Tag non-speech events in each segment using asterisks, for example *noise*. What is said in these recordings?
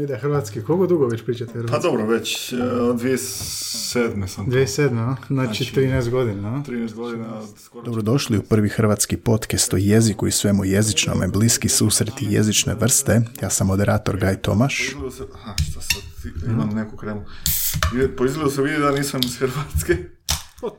Ide hrvatski. Koliko dugo već pričate Pa hrvatski? dobro, već e, od 2007. sam tu. 2007, a? znači Znači- 13 godina. a? 13 godina, skoro Dobrodošli u prvi hrvatski podcast o jeziku i svemu jezičnome, bliski susreti jezične vrste. Ja sam moderator Gaj Tomaš. aha, šta sad, imam neku kremu. Po izgledu se vidi da nisam iz Hrvatske.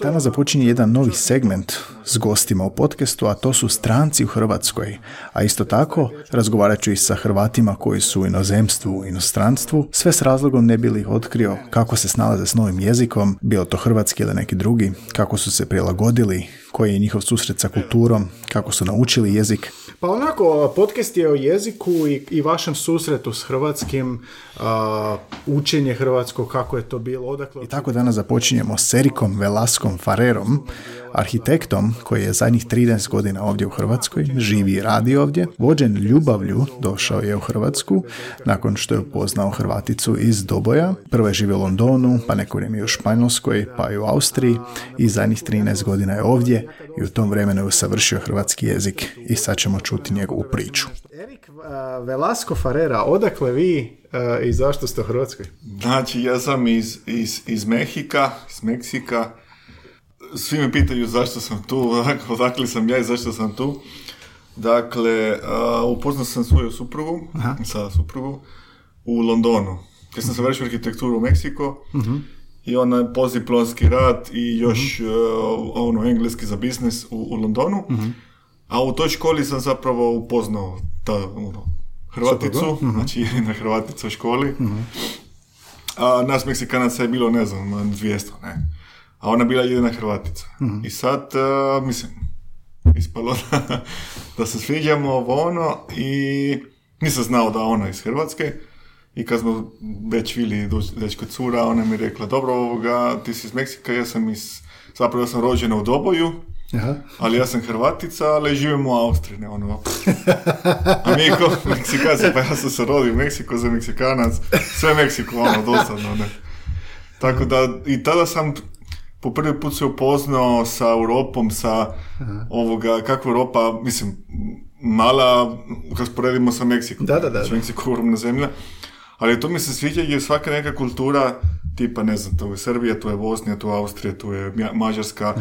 Danas započinje jedan novi segment s gostima u podcastu, a to su stranci u Hrvatskoj. A isto tako, razgovarat ću i sa Hrvatima koji su u inozemstvu, u inostranstvu, sve s razlogom ne bi li ih otkrio kako se snalaze s novim jezikom, bilo to hrvatski ili neki drugi, kako su se prilagodili, koji je njihov susret sa kulturom, kako su naučili jezik, Pa onako, podcast je o jeziku i, i vašem susretu s hrvatskim, a, učenje hrvatskog, kako je to bilo, odakle... I tako danas započinjemo s Erikom Velaskom Farerom, arhitektom koji je zadnjih 13 godina ovdje u Hrvatskoj, živi i radi ovdje. Vođen ljubavlju došao je u Hrvatsku nakon što je upoznao Hrvaticu iz Doboja. Prvo je živio u Londonu, pa neko vrijeme i u Španjolskoj, pa i u Austriji i zadnjih 13 godina je ovdje i u tom vremenu je usavršio hrvatski jezik i sad ćemo čuti njegovu priču. Erik a, Velasco Farera, odakle vi a, i zašto ste u Hrvatskoj? Znači, ja sam iz, iz, iz Mehika, iz Meksika. Svi me pitaju zašto sam tu, odak- odakle sam ja i zašto sam tu. Dakle, a, upoznao sam svoju suprugu, sa suprugu, u Londonu. Ja sam završio arhitekturu u Meksiko i ona je postdiplomski rad i još e, ono, engleski za biznis u, u Londonu. A u toj školi sam zapravo upoznao ta, ono, Hrvaticu, znači *laughs* jedna Hrvatica u školi. A nas Meksikanaca je bilo, ne znam, 200, ne. A ona bila jedina Hrvatica. I sad, e, mislim, ispalo *laughs* da, da se sviđamo ovo ono i nisam znao da ona iz Hrvatske. I kad smo već bili doći kod cura, ona mi rekla, dobro, ovoga, ti si iz Meksika, ja sam iz, zapravo ja sam rođena u Doboju, Aha. ali ja sam Hrvatica, ali živim u Austriji, ne ono. A mi ko *laughs* Meksikanci, pa ja sam se rodio u Meksiku za Meksikanac, sve Meksiko, ono, dosadno, ne. Tako da, i tada sam po prvi put se upoznao sa Europom, sa ovoga, kako Europa, mislim, mala, kad sporedimo sa Meksikom. Da, da, da. Znači, Meksiko je ogromna zemlja. Ali to mi se sviđa jer svaka neka kultura, tipa, ne znam, tu je Srbija, tu je Bosnija, tu je Austrija, tu je Mađarska,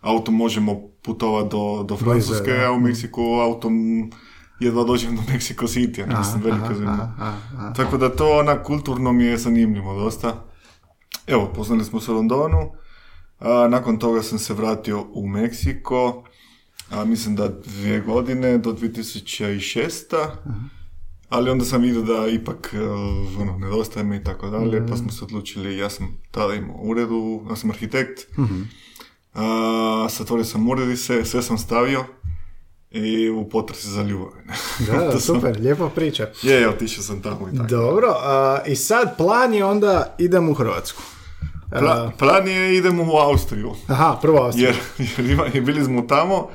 autom možemo putovati do, do Francuske, a u Meksiku autom jedva dođem do Mexico City, ne znam, velika zemlja. Tako da to ona kulturno mi je zanimljivo dosta. Evo, poznali smo se u Londonu, a, nakon toga sam se vratio u Meksiko, a, mislim da dvije godine, do 2006. Ali onda sam vidio da ipak e, ono, nedostaje mi i tako dalje, pa smo se odlučili, ja sam tada imao uredu, ja sam arhitekt, a, satvorio sam ured i sve, sam stavio i u potresi za ljubav. Da, *laughs* da, To sam- super, lijepa priča. Je, otišao sam tamo i tako. Dobro, a, i sad plan je onda idem u Hrvatsku. Pla- plan je idemo u Austriju, aha, prvo Austrija. jer, jer ima, bili smo tamo,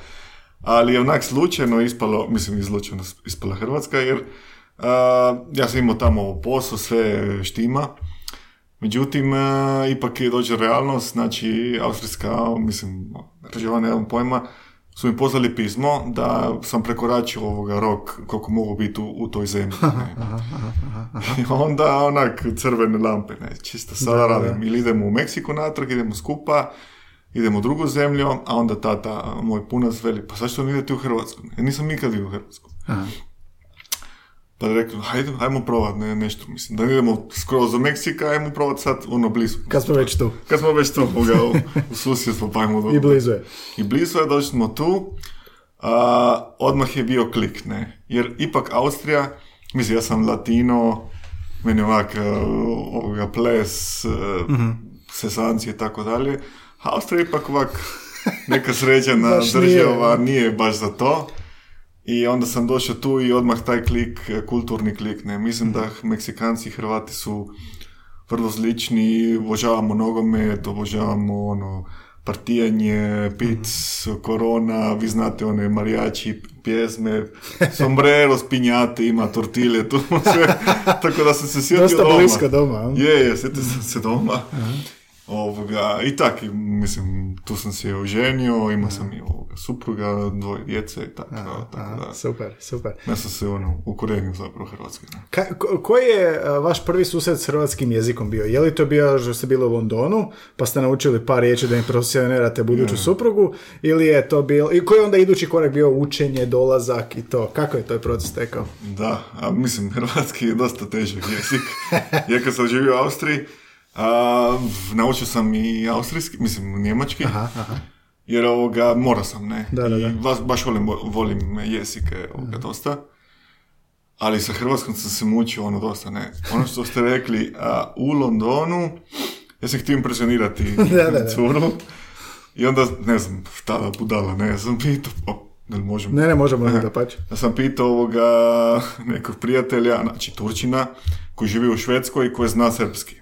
ali je onak slučajno ispalo, mislim i slučajno ispala Hrvatska, jer a, ja sam imao tamo posao, sve štima, međutim, a, ipak je dođe realnost, znači, austrijska, mislim, država, nemam pojma, su mi poslali pismo da sam prekoračio ovoga rok koliko mogu biti u, u toj zemlji. ne. I onda onak crvene lampe, ne, čisto sada radim. Ili idemo u Meksiko natrag, idemo skupa, idemo u drugu zemlju, a onda tata, moj punac veli, pa zašto ne idete u Hrvatsku? Ja nisam nikad idu u Hrvatsku. Pa rekao, hajde, hajmo probati ne, nešto, mislim, da idemo skroz do Meksika, hajmo probati sad ono blizu. Kad smo već tu. Kad smo već tu, u, u susjedstvu, pa ajmo do... I blizu je. I blizu je, došli smo tu, a, odmah je bio klik, ne. Jer ipak Austrija, mislim, ja sam latino, meni ovak, e, ovoga, ples, mm sesanci i tako dalje. A Austrija ipak ovak neka sređena *laughs* država, nije baš za to. I onda sam došao tu i odmah taj klik, e, kulturni klik, ne. Mislim da Meksikanci i Hrvati su vrlo slični, obožavamo nogomet, obožavamo ono, partijanje, pic, korona, vi znate one marijači, pjesme, sombrero, spinjate, ima tortilje, tu *laughs* sve. *laughs* Tako da sam se sjetio Dosta doma. blisko doma. Je, je, sjetio sam se doma. Ovoga, I tak, mislim, tu sam se oženio, imao sam i ovoga, supruga, dvoje djece i tako, tako Aha, da. super, super. Ja sam se ono, ukorijenio zapravo ne. Ka- ko- koji je a, vaš prvi susret s hrvatskim jezikom bio? Je li to bio što ste bili u Londonu, pa ste naučili par riječi da im profesionirate buduću suprugu, ili je to bilo, i koji je onda idući korak bio učenje, dolazak i to? Kako je to proces tekao? Da, a mislim, *laughs* hrvatski je dosta težak jezik. *laughs* Ja kad sam živio u Austriji, a, naučio sam i austrijski, mislim, njemački. Jer ovoga, morao sam, ne. Da, da, da. I baš, baš volim, volim jezike ovoga, dosta. Ali sa hrvatskom sam se mučio ono dosta, ne. Ono što ste rekli, a, u Londonu, ja sam htio impresionirati *laughs* Da, da, da. curu. I onda, ne znam, tada budala, ne, sam pitao, da li možemo Ne, ne, možemo da pače. ja sam pitao ovoga *laughs* nekog prijatelja, znači Turčina, koji živi u Švedskoj i koji zna srpski.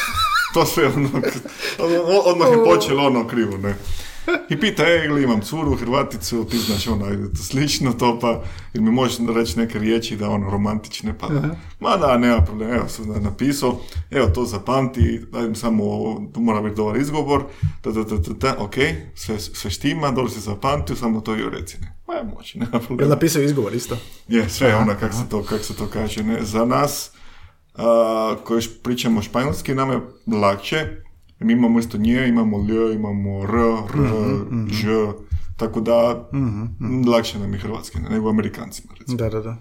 *laughs* to sve ono- *laughs* odmah je počelo ono krivo, ne. I pita, e, gle, imam curu, Hrvaticu, ti znaš ono, to slično to, pa, jer mi možeš reći neke riječi da ono, romantične, pa, ma da, nema problema, evo sam napisao, evo to zapamti, daj mi samo, tu mora biti dobar izgovor, da, da, da, da, da, ok, sve, sve štima, dobro si zapamtio, samo to i reci, ne. Ma, može, nema problema. li napisao izgovor isto? Je, sve ono kako se to, kak se to kaže. Ne? Za nas a, koji pričamo španjolski, nam je lakše. Mi imamo isto nje, imamo lj, imamo r, r, ž, tako da lakše nam je hrvatski ne, nego amerikancima. Recimo. Da, da, da.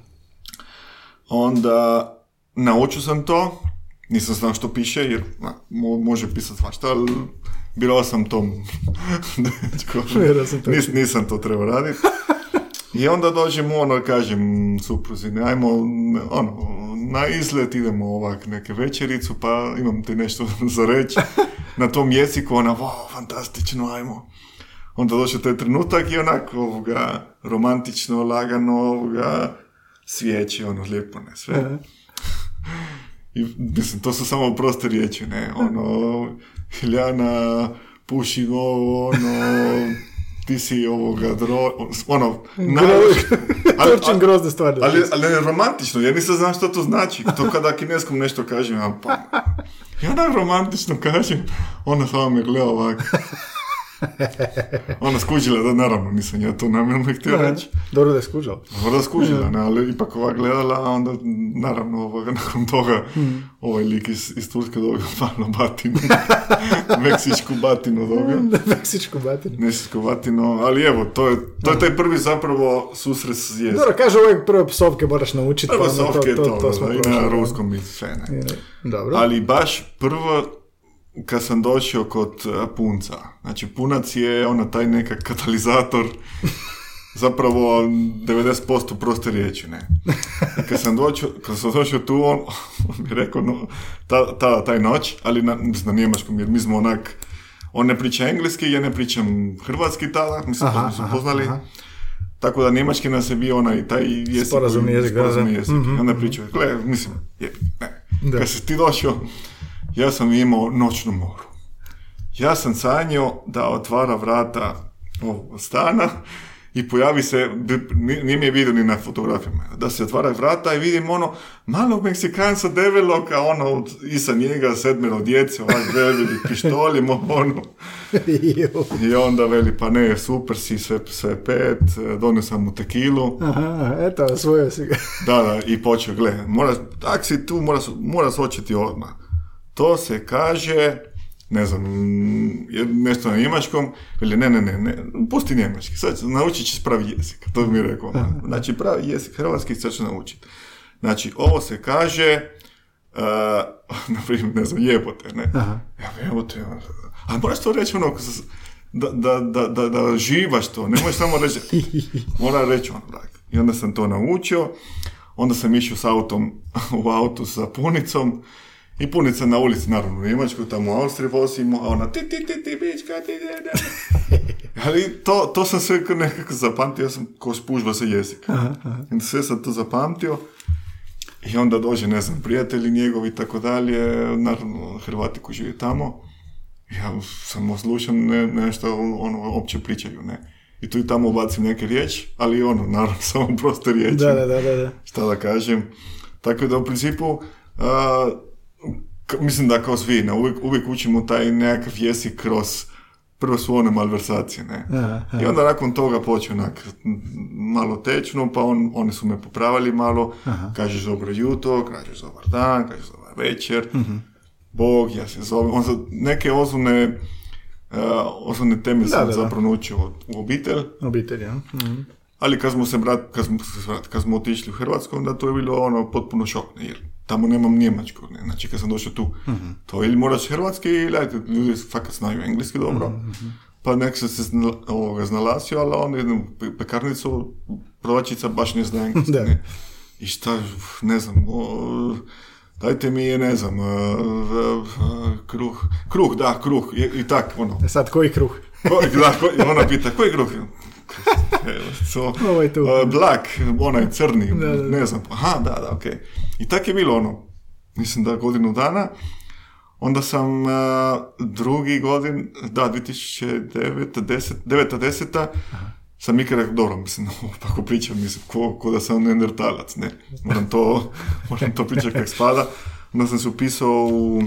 Onda naučio sam to, nisam znao što piše, jer na, mo- može pisati svašta, ali birao sam tom *laughs* sam to. Nis, nisam to trebao raditi. *laughs* I onda dođem ono, kažem supruzi, ajmo, ono, na izlet idemo ovak neke večericu, pa imam ti nešto *laughs* za reći na tom jeziku, ona, wow, fantastično, ajmo. Onda došao taj trenutak i onako, ovoga, romantično, lagano, ovoga, svijeće, ono, lijepo, ne, sve. I, mislim, to su samo proste riječi, ne, ono, Iljana, puši ovo, ono, ti si ovoga, dro, ono, najviše- *laughs* ali, Turčin grozne stvari. ali, ali ne romantično, ja nisam znam što to znači. To kada kineskom nešto kažem, ja pa... *laughs* Ja onda romantično kažem, ona samo me gleda ovako. Ona skužila, da naravno nisam ja to namjerno htio reći. Dobro da je skužao. Možda skužila, ne, ali ipak ova gledala, a onda naravno ovoga, *laughs* nakon toga ovaj lik iz, iz Turske dobio malo batinu. *laughs* Meksičku batinu dobio. Meksičku batinu. Meksičku batinu, ali evo, to je, to je taj prvi zapravo susret s jezikom. Dobro, kaže uvijek prve psovke moraš naučiti. Prvo pa onda sovke je to, to smo da, i prošli, na da. ruskom i sve, ne. Dobro. Ali baš prvo, kad sam došao kod uh, punca, znači punac je ona taj neka katalizator, *laughs* zapravo 90% proste riječi, ne. I kad sam došao, kad sam došao tu, on, on mi je rekao, no, ta, ta, taj noć, ali na, na njemačkom, jer mi smo onak, on ne priča engleski, ja ne pričam hrvatski tada, aha, smo poznali. aha. Tako da njemački nas je bio onaj taj jezik. Sporazumni jezik, sporazumni jezik. Mhm, I onda pričao, gle, mislim, je, ne. Da. Kad si ti došao, ja sam imao noćnu moru. Ja sam sanjao da otvara vrata ovog stana i pojavi se, nije mi je vidio ni na fotografijama, da se otvara vrata i vidim ono malog Meksikanca develoka, ono, iza njega sedmero djece, ovak veliki *laughs* pištoljem, ono. I onda veli, pa ne, super si, sve, sve pet, donio sam mu tekilu. Aha, eto, osvojio si ga. Da, da, i počeo, gle, mora, tak si tu, mora, mora se očiti odmah. To se kaže, ne znam, nešto na njemačkom, ili ne, ne, ne, ne, pusti njemački, sad naučit ćeš pravi jezik, to mi je rekao. Znači, pravi jezik, hrvatski sad ću naučiti. Znači, ovo se kaže, uh, *laughs* na primjer, ne znam, jebote, ne. Aha. Jebote, ono, a moraš to reći ono, da, da, da, da, da živaš to, ne možeš samo reći, *laughs* mora reći ono, tak. I onda sam to naučio, onda sam išao s autom *laughs* u autu sa punicom, i punica na ulici, naravno u Njemačku, tamo u Austriji vozimo, a ona ti ti ti ti bička ti. *laughs* Ali to, to sam sve nekako zapamtio, ja sam ko spužva sa jezika. I onda sve sam to zapamtio. I onda dođe, ne znam, prijatelji njegovi i tako dalje, naravno Hrvati koji žive tamo. ja samo slušam ne, nešto ono opće pričaju, ne. I tu i tamo ubacim neke riječi, ali ono, naravno, *laughs* samo proste riječi. Da, da, da, da. Šta da kažem. Tako da u principu, a, mislim da kao svi, ne, uvijek, uvijek učimo taj nekakav jezik kroz prvo su one malversacije, ne. Aha, I onda nakon toga počeo onak malo tečno, pa on, oni su me popravili malo, kažeš dobro jutro, kažeš dobar dan, kažeš dobar večer, Mhm. Bog, ja se zovem, on za- neke osnovne uh, osnovne teme sam da, da. zapravo naučio u obitelj, Obitelj, ja. Mhm. ali kad smo se vrat, kad smo, kad smo otišli u Hrvatsku, onda to je bilo ono potpuno šok, ne, jer tamo nemam njemačkog, ne, znači kad sam došao tu, to ili moraš hrvatski ili ajde, ljudi fakat znaju engleski dobro, pa nek sam se zna, ovoga, znalazio, ali onda jednu pe- pekarnicu, provačica baš ne zna engleski, ne. I šta, ne znam, o, dajte mi je, ne znam, e, e, kruh, kruh, da, kruh, i, i tak, ono, E sad, koji kruh? Ko, da, ko, *laughs* ona pita, koji kruh? So, Ovaj tu. uh, black, onaj crni, Da, da, ne znam. Aha, da, da, okej. I tak je bilo ono, mislim da godinu dana. Onda sam uh, drugi godin, da, 2009, 10, 9, 10, sam ikad rekao, dobro, mislim, *laughs* ako pričam, mislim, ko, ko da sam neandertalac, ne, moram to, *laughs* moram to pričati kak spada. Onda sam se upisao u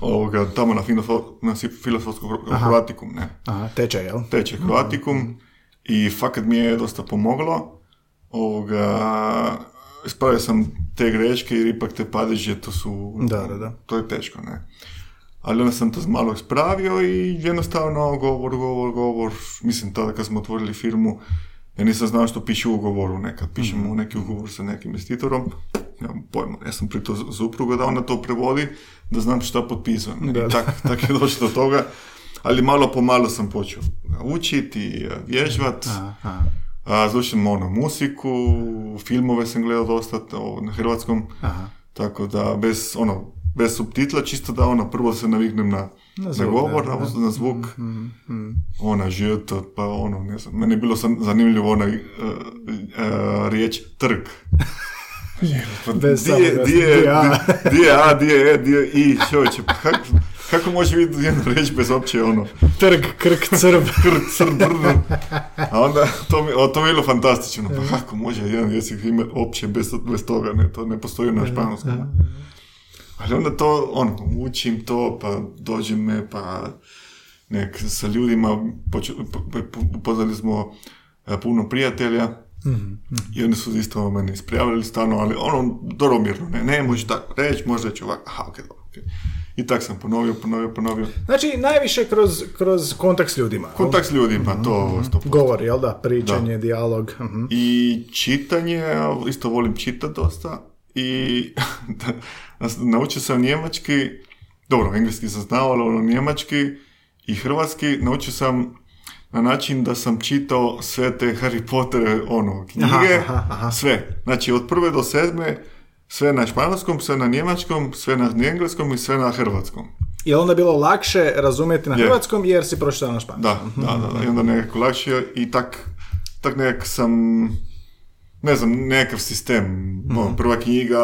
ovoga, tamo na, filofo, na filosofsku Hrvatikum, ne Aha, tečaj, jel? teče Hrvatikum i fakat mi je dosta pomoglo. Ovoga, ispravio sam te greške jer ipak te padeže, to su... Da, da, da. To je teško, ne. Ali onda sam to malo ispravio i jednostavno govor, govor, govor. Mislim, tada kad smo otvorili firmu, ja nisam znao što piše u ugovoru. Nekad pišemo Mhm. neki ugovor sa nekim investitorom, nemam pojma, ja sam prito supruga da ona to prevodi, da znam šta potpisujem. Da. I tak, *laughs* tak je došlo do toga. Ali malo po malo sam počeo učiti, vježbat. Aha. A, slušam ono, muziku, filmove sam gledao dosta o, na hrvatskom, Aha. tako da bez, ono, bez subtitla, čisto da ono, prvo se naviknem na, na, zvuk, govor, da, na, na zvuk, Mm, mm. ona žijeta, pa ono, ne znam, meni je bilo sam, zanimljivo onaj uh, uh, riječ trg. *laughs* Di je, di je, di je A, di je E, di je I, čovječe, pa kako, kako može biti jednu riječ bez opće ono, Trg, krk, crb. *laughs* kr, cr, brr. A onda, to mi, o, to mi je bilo fantastično. Pa kako može jedan jezik imati opće bez, bez toga, ne, to ne postoji na španskom. Ali onda to, ono, učim to, pa dođe me, pa nek sa ljudima, upoznali smo e, puno prijatelja, i oni su isto mene isprijavili stano, ali ono, doromjerno, ne, ne možeš tako reći, možda reći ovako, aha, ok, dobro, ok. I tak sam ponovio, ponovio, ponovio. Znači, najviše kroz, kroz kontakt s ljudima. Kontakt s ljudima, to 100%. Govor, jel da? Pričanje, dijalog. mhm. I čitanje, isto volim čitati dosta. I da, *laughs* naučio sam njemački, dobro, engleski sam znao, ali ono njemački i hrvatski naučio sam na način da sam čitao sve te Harry Potter ono, knjige, Aha, aha, sve. Znači od prve do sedme, sve na španskom, sve na njemačkom, sve na engleskom i sve na hrvatskom. Je onda bilo lakše razumjeti na Je. hrvatskom jer si pročitao na španskom? Da, da, da, da. I onda nekako lakše i tak, tak nekak sam, ne znam, nekakav sistem. Ono, prva knjiga,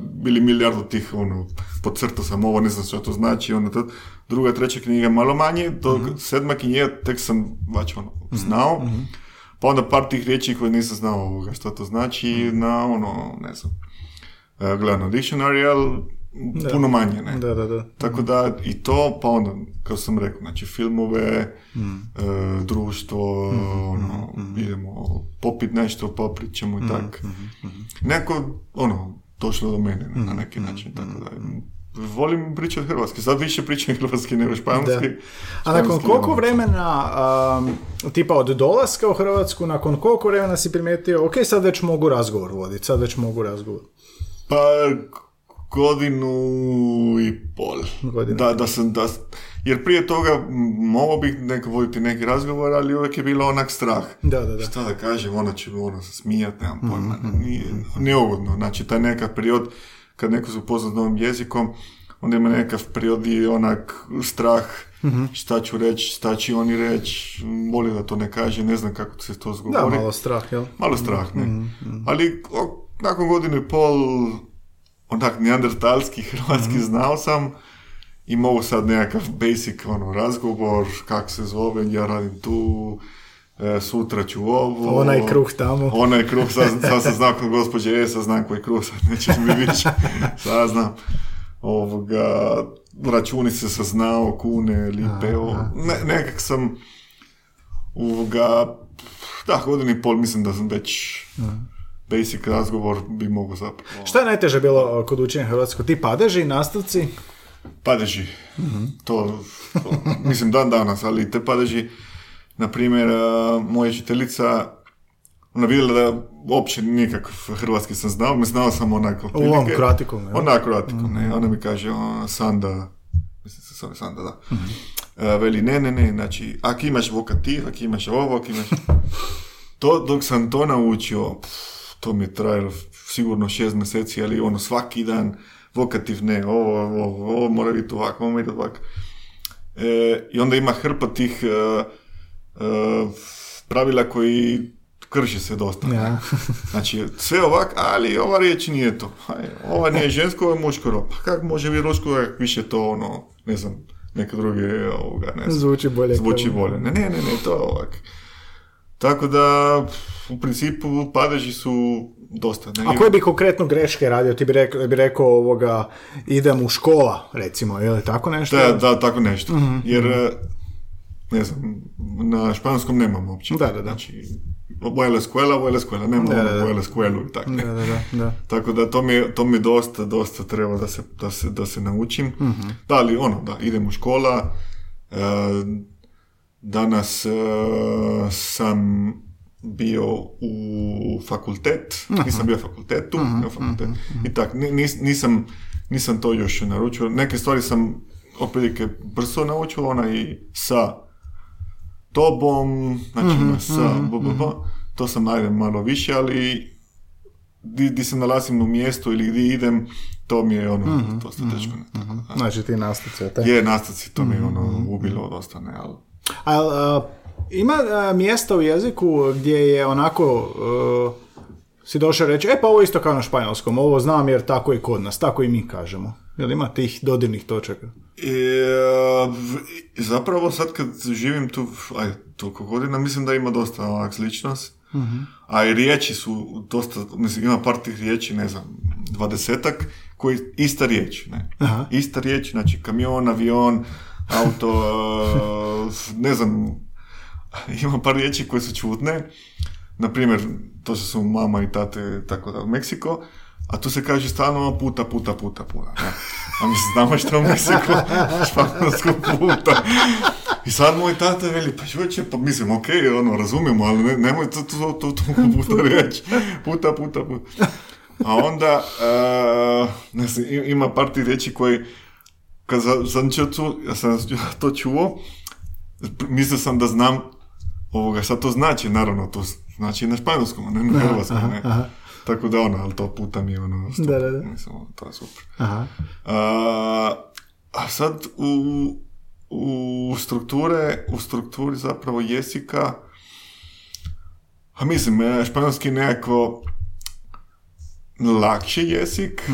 bili milijardu tih, ono, podcrtao sam ovo, ne znam što to znači, onda to, druga, treća knjiga malo manje, do sedma knjiga tek sam već ono, znao. Pa onda par tih riječi koje nisam znao ovoga, što to znači, na ono, ne znam, e, gledam na dictionary, ali puno manje, ne. Da, da, da. Tako da i to, pa onda, kao sam rekao, znači filmove, e, društvo, ono, idemo popit nešto, popričamo i tak. Neko, ono, došlo do mene na neki način, tako da volim pričati hrvatski. Sad više pričam hrvatski nego španski. Da. A nakon koliko vremena, um, tipa od dolaska u Hrvatsku, nakon koliko vremena si primijetio, ok, sad već mogu razgovor voditi, sad već mogu razgovor. Pa godinu i pol. Godinu. Da, da sam, da, jer prije toga mogao bih neko voditi neki razgovor, ali uvijek je bilo onak strah. Da, da, da. Šta da kažem, ona će ono se smijat, nemam pojma, nije, neugodno. Znači, taj nekakav period, kad neko se upozna s novim jezikom, onda ima nekakav period i onak strah, šta ću reći, šta će oni reći, voli da to ne kaže, ne znam kako se to Da, zgovori. malo strah, jel? Malo strah, ne. Ali o, nakon godinu i pol, onak neandertalski, *laughs* hrvatski znao sam i mogu sad nekakav basic ono, razgovor, kak se zove, ja radim tu, e, sutra ću ovo. Onaj kruh tamo. Onaj kruh, sad, *laughs* sad sam znao kod gospođe E, sad znam koji kruh, sad nećeš mi više, *laughs* sad znam. Ovoga, računice sam znao, kune, lipe, ovo, ne, nekak sam, ovoga, da, godinu i pol mislim da sam već basic razgovor bi mogu zapravo. Šta je najteže bilo uh, kod učenja hrvatskog? Ti padeži, nastavci? Padeži. To, to, mislim, dan danas, ali te padeži, na primjer, a, moja učiteljica, ona vidjela da uopće nikakav hrvatski sam znao, mi znao sam onako. U ovom kratikom, ne? Onako kratikom, ne. Ona mi kaže, ona, Sanda, mislim se zove Sanda, da. E, veli, ne, ne, ne, znači, ako imaš vokativ, ako imaš ovo, ako imaš... *laughs* To, dok sam to naučio, pff, to mi je trajalo sigurno šest mjeseci, ali ono svaki dan, vokativ ne, ovo, ovo, ovo mora biti ovako, ovo mora biti ovako. E, I onda ima hrpa tih e, e, pravila koji krši se dosta. Ja. *laughs* Znači, sve ovak, ali ova riječ nije to. Ova nije žensko, ovo je muško rob. Pa kako može biti ruško, više to ono, ne znam, neke druge, ovoga, ne znam. Zvuči bolje. Zvuči bolje. Ne, ne, ne, ne, to je ovak. Tako da, u principu, padeži su dosta. Ne, A koje bi konkretno greške radio? Ti bi rekao, bi rekao ovoga, idem u škola, recimo, je li tako nešto? Da, da, tako nešto. Mhm, Jer, ne znam, na španskom nemamo uopće. Da, da, da. Znači, vuela escuela, vuela escuela, nemamo Da, da, da. escuelu i tako. Da, da, da. Tako da to mi, to mi dosta, dosta treba da se, da se, da se naučim. Mhm. Da, ali ono, da, idem u škola. e, danas e, sam bio u fakultet, nisam bio u fakultetu, u fakultet. i tak, ni- nis- nisam, nisam to još naručio. Neke stvari sam otprilike brzo naučio, ona i sa tobom, znači ono, sa, bu- bu. to sam ajde malo više, ali di, di se nalazim u mjestu ili gdje idem, to mi je ono, dosta teško. Znači ti nastavci. Je, nastavci, to mi je ono ubilo dosta, ne, ali... A, a, ima a, mjesta u jeziku gdje je onako a, si došao reći, e pa ovo isto kao na španjolskom, ovo znam jer tako i kod nas, tako i mi kažemo. Jel ima tih dodirnih točaka? E, zapravo sad kad živim tu, aj, toliko godina, mislim da ima dosta ovak sličnost. A i riječi su dosta, mislim, ima par tih riječi, ne znam, dvadesetak, koji ista riječ, ne. Aha. Ista riječ, znači kamion, avion, auto, e, ne znam, ima par riječi koje su čudne. Na primjer, to što su mama i tate, tako da, u Meksiko, a tu se kaže stalno puta, puta, puta, puta. Ne? A mislim, znamo što u Meksiku, *laughs* španjolsko puta. I sad moj tata veli, pa čovječe, pa mislim, ok, ono, razumijemo, ali ne, nemoj to, to, to, to *laughs* puta reći. Puta, puta, puta. A onda, e, ne znam, ima par tih riječi koji, kad sam čuo *laughs* sam to čuo, mislio sam da znam ovoga, sad to znači, naravno, to znači na španjolskom, a ne na hrvatskom, ne. Tako da ono, ali to puta mi je ono, Da, da, da. mislim, ono, to je super. Aha. A, a sad u, u strukture, u strukturi zapravo jezika, a mislim, e, španjolski nekako lakši jezik,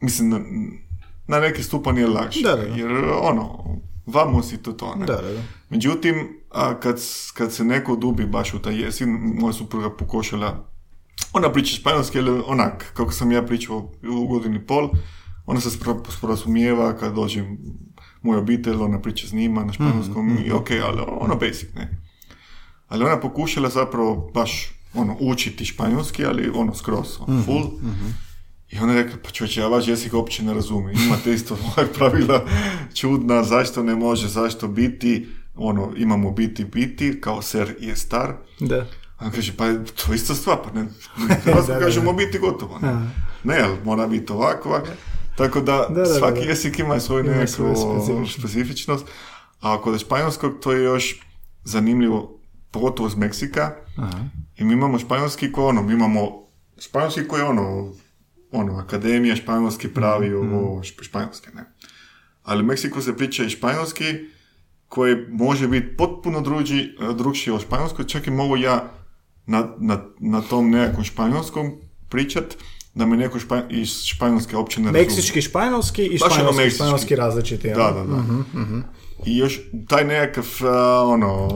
mislim, na, neki stupan je lakši, Da, da, da. jer ono, vamos i to to, ne? Da, da, da. Međutim, a kad, kad se neko dubi baš u taj jezik, moja supruga pokušala, ona priča španjolski, ali onak, kako sam ja pričao u godini pol, ona se spro- sporazumijeva kad dođe moj obitelj, ona priča s njima na španjolskom i ok, ali ono basic, ne. Ali ona pokušala zapravo baš ono, učiti španjolski, ali ono skroz, ono, full. I ona je rekla, pa čovječe, ja vaš jezik uopće ne razumijem. Imate isto moje *laughs* pravila čudna, zašto ne može, zašto biti, ono, imamo biti, biti, kao ser je star. Da. A on kaže, pa je to isto stvar, pa ne, *laughs* hrvatsko Da, kažemo biti gotovo, ne. Ne, ali mora biti ovako, ovako. Tako da, Da, da, svaki da. jezik ima svoju svoju specifičnost. A kod španjolskog to je još zanimljivo, pogotovo iz Meksika. I mi imamo španjolski koji ono, mi imamo španjolski koji je ono, ono, akademija španjolski pravi ovo šp- španjolski, ne. Ali u Meksiku se priča i španjolski koji može biti potpuno drugi, drugšiji od španjolskog, čak i mogu ja na, na, na tom nekakvom španjolskom pričat, da me neko špa, iz Španjolske uopće ne razumije. Meksički, španjolski i ono španjolski, španjolski različiti. ja. Da, da, da. Mhm, I još taj nekakav, a, ono,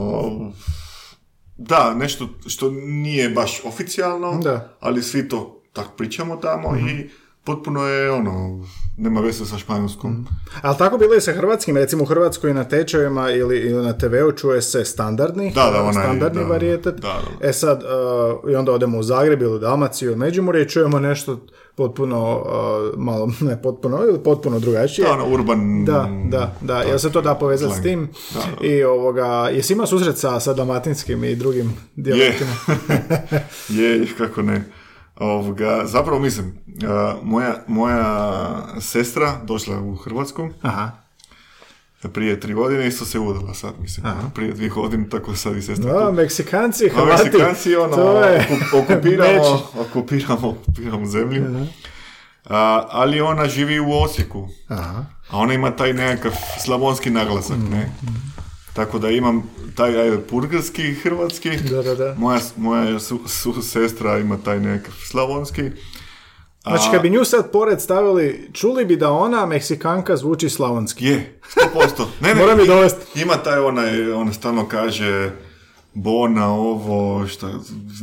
da, nešto što nije baš oficijalno, Da. Mhm. ali svi to tak pričamo tamo i potpuno je, ono, nema veze sa španjolskom. Ali tako bilo i sa hrvatskim, recimo u Hrvatskoj na tečajevima ili, ili na TV-u čuje se standardni, Da, da, onaj, standardni da, varijetet. da, da. E sad, uh, i onda odemo u Zagreb ili u Dalmaciju ili Međimurje i čujemo nešto potpuno, uh, malo, *laughs* ne potpuno, ili potpuno drugačije. Da, ono, urban... Da, da, da, jel se to da povezati s slang. tim? Da, I ovoga, jesi imao susret sa, sa dalmatinskim i drugim dijalektima? je, *laughs* je, kako ne. Ovoga, zapravo mislim, a, moja, moja sestra došla u Hrvatsku Aha. prije tri godine, isto se udala sad, mislim, prije dvije godine, tako sad i sestra tu. Meksikanci, Hrvati. Meksikanci, ono, to je okup- okupiramo, okupiramo, okupiramo zemlju. A, ali ona živi u Osijeku. Aha. A ona ima taj nekakav slavonski naglasak, ne? Tako da imam taj ajde, purgarski hrvatski. Da, da, da. Moja, moja su, su sestra ima taj nekakav slavonski. Znači, kad bi nju sad pored stavili, čuli bi da ona, Meksikanka, zvuči slavonski. Je, 100%. *laughs* Ne, ne, Moram je i- dovesti. Ima taj onaj, ona stalno kaže Bona, ovo, šta,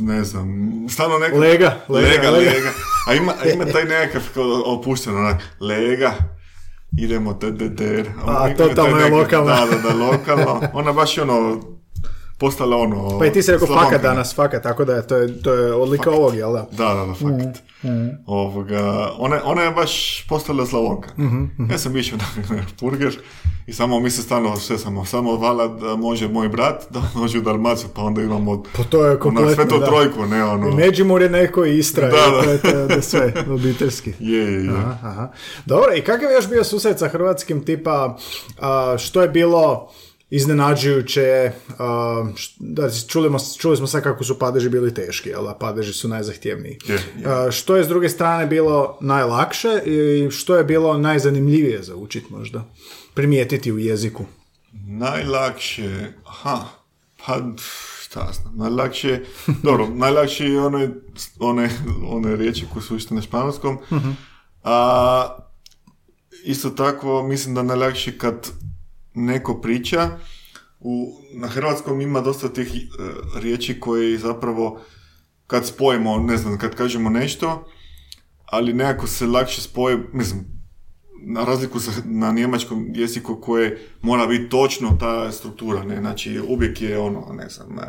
ne znam, stalno neko... Lega, lega, lega, lega. lega. A ima, a ima *laughs* taj nekakav opušten, onak, lega, idemo te. A, Ima taj totalno je lokalno. Da, da, da, lokalno. Ona baš ono, postala ono... Pa i ti si rekao Slavonka. fakat danas, fakat, tako da je to je, to je odlika ovog, jel da? Da, da, da, fakat. Ovoga, ona, ona je baš postala slavonka. Ja sam išao na burger i samo mi se stalno sve samo, samo vala da može moj brat, da može u Dalmaciju, pa onda imamo Pa to je kompletno, sve to da. trojku, ne ono... I Međimurje neko i Istra, Da, da. to je, to je onda sve obiteljski. *laughs* Je, je, je. Aha, aha. Dobro, i kakav je još bio susret sa hrvatskim tipa, a, što je bilo iznenađujuće, š- da, čuli, smo, čuli smo sad kako su padeži bili teški, da, padeži su najzahtjevniji. Je, je. A, što je s druge strane bilo najlakše i što je bilo najzanimljivije za učit možda, primijetiti u jeziku? Najlakše, aha, pa šta znam, najlakše, *laughs* dobro, najlakše je one, one, one riječi koje su isto na španjolskom, a isto tako mislim da najlakše kad neko priča, u, na hrvatskom ima dosta tih e, riječi koje zapravo kad spojimo, ne znam, kad kažemo nešto, ali nekako se lakše spoje, mislim, na razliku sa, na njemačkom jeziku koje mora biti točno ta struktura, ne, znači uvijek je ono, ne znam, e,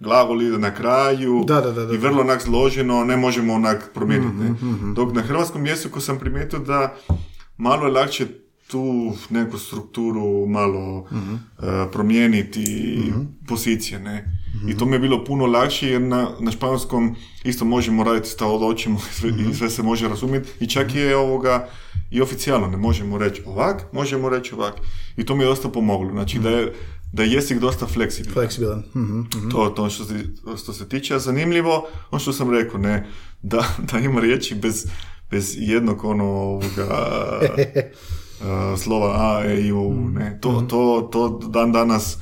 glagol ide na kraju Da, da, da, da. i vrlo onak složeno, ne možemo onak promijeniti, ne. Dok na hrvatskom jeziku sam primijetio da malo je lakše tu neku strukturu malo e, promijeniti pozicije, ne. I to mi je bilo puno lakše jer na, na španjolskom isto možemo raditi od očima i sve, i sve se može razumjeti i čak je ovoga i oficijalno ne možemo reći ovak, možemo reći ovak. I to mi je dosta pomoglo. Znači da je, da je jezik dosta fleksibilan. Fleksibilan. Mhm. To, to što, se, što se tiče, a zanimljivo, ono što sam rekao, ne, da, da ima riječi bez, bez jednog ono, ovoga, *laughs* a, slova A, E, I, U, ne, to, to, to dan danas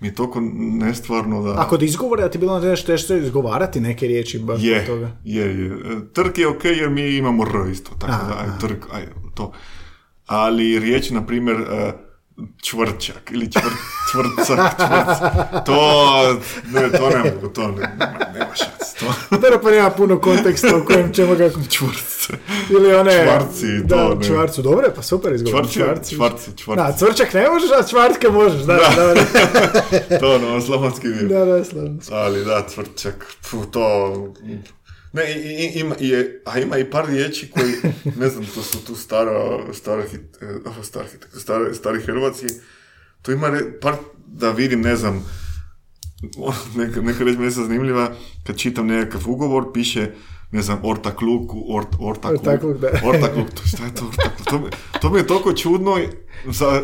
mi je toliko nestvarno da... A kod izgovora ti je bilo nešto teško izgovarati neke riječi baš Je, toga? je, je. Trk je ok jer mi imamo R isto, tako Aha, da, aj, trk, aj, to. Ali riječ, na primjer, e, čvrčak ili čvr, *laughs* čvrcak, čvrc, to, ne, to ne mogu, to ne, nema, šans, to Dobro, pa nema puno konteksta u kojem ćemo ga... čvrc, Ili one... Čvarci, da, to ne. čvarcu, dobro je, pa super izgovor. čvrci, čvarci, čvarci, Da, cvrčak ne možeš, a čvartke možeš, da, da, da, *laughs* to ono, slavonski dio. da, da, slavno. Ali da, tvrčak, fu, to... Ne, i, i- ima, je, a ima i par riječi koji, ne znam, to su tu stara, stara, hit, eh, stari, stari Hrvatski, tu ima re- par, da vidim, ne znam, *laughs* neka, neka reč mi je zanimljiva, kad čitam nekakav ugovor, piše, ne znam, ortakluk, ort, ortakluk, Ortakluk, da. *laughs* ortakluk, to, šta je to ortakluk? To, mi- to mi je toliko čudno za,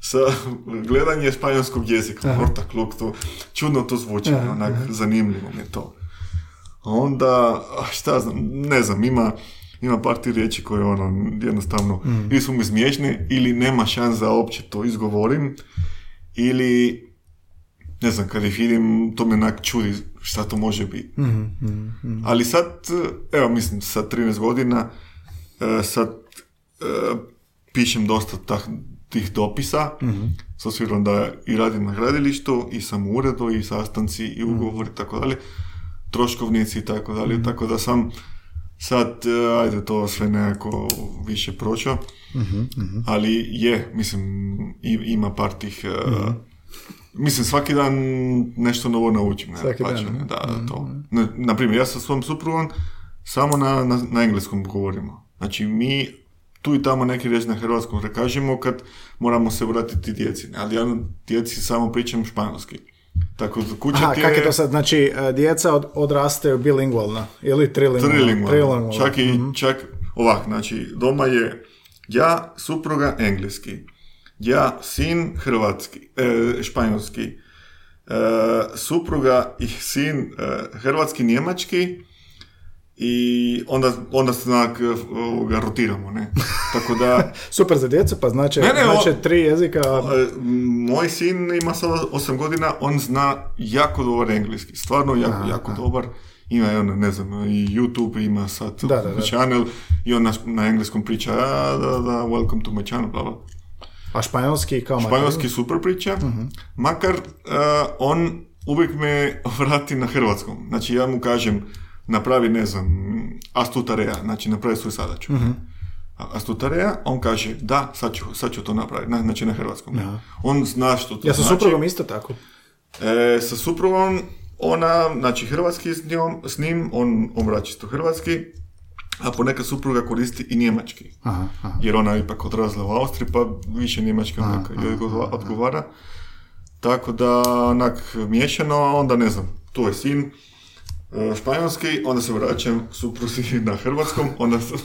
sa gledanje španjolskog jezika, ortakluk, to, čudno to zvuči, onak, zanimljivo mi je to. Onda, šta znam, ne znam, ima, ima par ti riječi koje ono, jednostavno, ili su mi smiješne, ili nema šans da uopće to izgovorim, ili ne znam, kad ih vidim, to me onak čudi šta to može biti. Ali sad, evo mislim, sa 13 godina, e, sad e, pišem dosta tah, tih dopisa, s obzirom da i radim na gradilištu, i sam u uredu, i sastanci, i ugovori, i tako dalje, troškovnici i tako dalje, tako da sam sad, e, ajde, to sve nekako više prošao, ali je, mislim, ima par tih, e, mislim, svaki dan nešto novo naučim, ne, Svaki dan, pače, ne? ne, da, da, to. Na, na primjer, ja sa svom suprugom samo na, na, na engleskom govorimo. Znači, mi tu i tamo neki reći na hrvatskom kažemo kad moramo se vratiti djeci, ne, ali ja djeci samo pričam španjolski. Tako da kuća Aha, ti kak je to sad? Znači, e, djeca od, odrastaju bilingvalno ili trilingualno? Trilingualno. Trilingualno. Čak i, čak, ovak, znači, doma je ja, supruga, engleski. Ja, sin, hrvatski, e, španjolski. E, supruga i sin, e, hrvatski, njemački. I onda, onda znak e, ovoga, rotiramo, ne? Tako da, *laughs* Super za djecu, pa znači, Ne, ne, znači o- tri jezika. E, Moj sin ima sada 8 godina, on zna jako dobar engleski, stvarno jako, jako dobar. Ima i ono, ne znam, i YouTube ima sad Da, da, da. *laughs* channel i on na, na engleskom priča, a, da, da, welcome to my channel, bla, bla. A španjolski kao Španjolski super priča, Mhm. makar e, on uvijek me *laughs* vrati na hrvatskom. Znači ja mu kažem, napravi, ne znam, astutarea, znači napravi svoju zadaću. Mhm. A Astutarea, on kaže, da, sad ću, sad ću to napraviti, na, znači na hrvatskom. On zna što to Ja sa znači. suprugom isto tako. E, sa suprugom, ona, znači hrvatski s, njom, s njim, on, on vraća isto hrvatski, a ponekad supruga koristi i njemački. Aha, aha. Jer ona je ipak odrasla u Austriji, pa više njemački joj odgova- odgovara. Tako da, onak, miješano, onda ne znam, tu je sin, španjolski, onda se vraćam supruzi *laughs* na hrvatskom, onda su-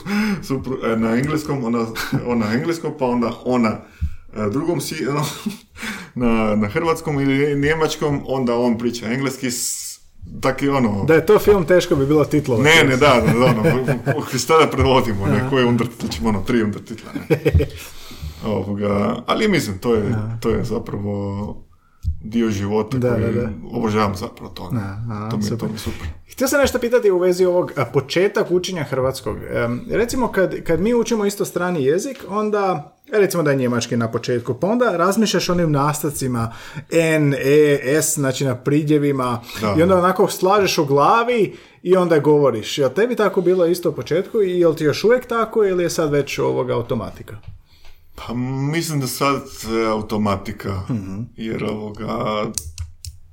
supru- e, na engleskom, ona, ona na engleskom, pa onda ona e, drugom si, *laughs* na, na hrvatskom ili njemačkom, onda on priča engleski, s, tak je ono... Da je to film, teško bi bilo titlova. Ne, ne, da, da, da, ono, *laughs* šta da prevodimo, ne, koje undertitle ćemo, ono, tri undertitla, ne. Ovoga, ali mislim, to je, to je zapravo dio života Da, koji da, da. obožavam zapravo to, ne. a, to mi je, to super. mi super. Htio sam nešto pitati u vezi ovog a, početak učenja hrvatskog. Em, recimo kad, kad mi učimo isto strani jezik, onda recimo da je njemački na početku, pa onda razmišljaš o onim nastavcima N, E, S, znači na pridjevima Da. i onda onako slažeš u glavi i onda govoriš. Jel tebi tako bilo isto u početku i jel ti još uvijek tako ili je sad već ovoga automatika? Pa mislim da sad automatika, Mhm. jer ovoga,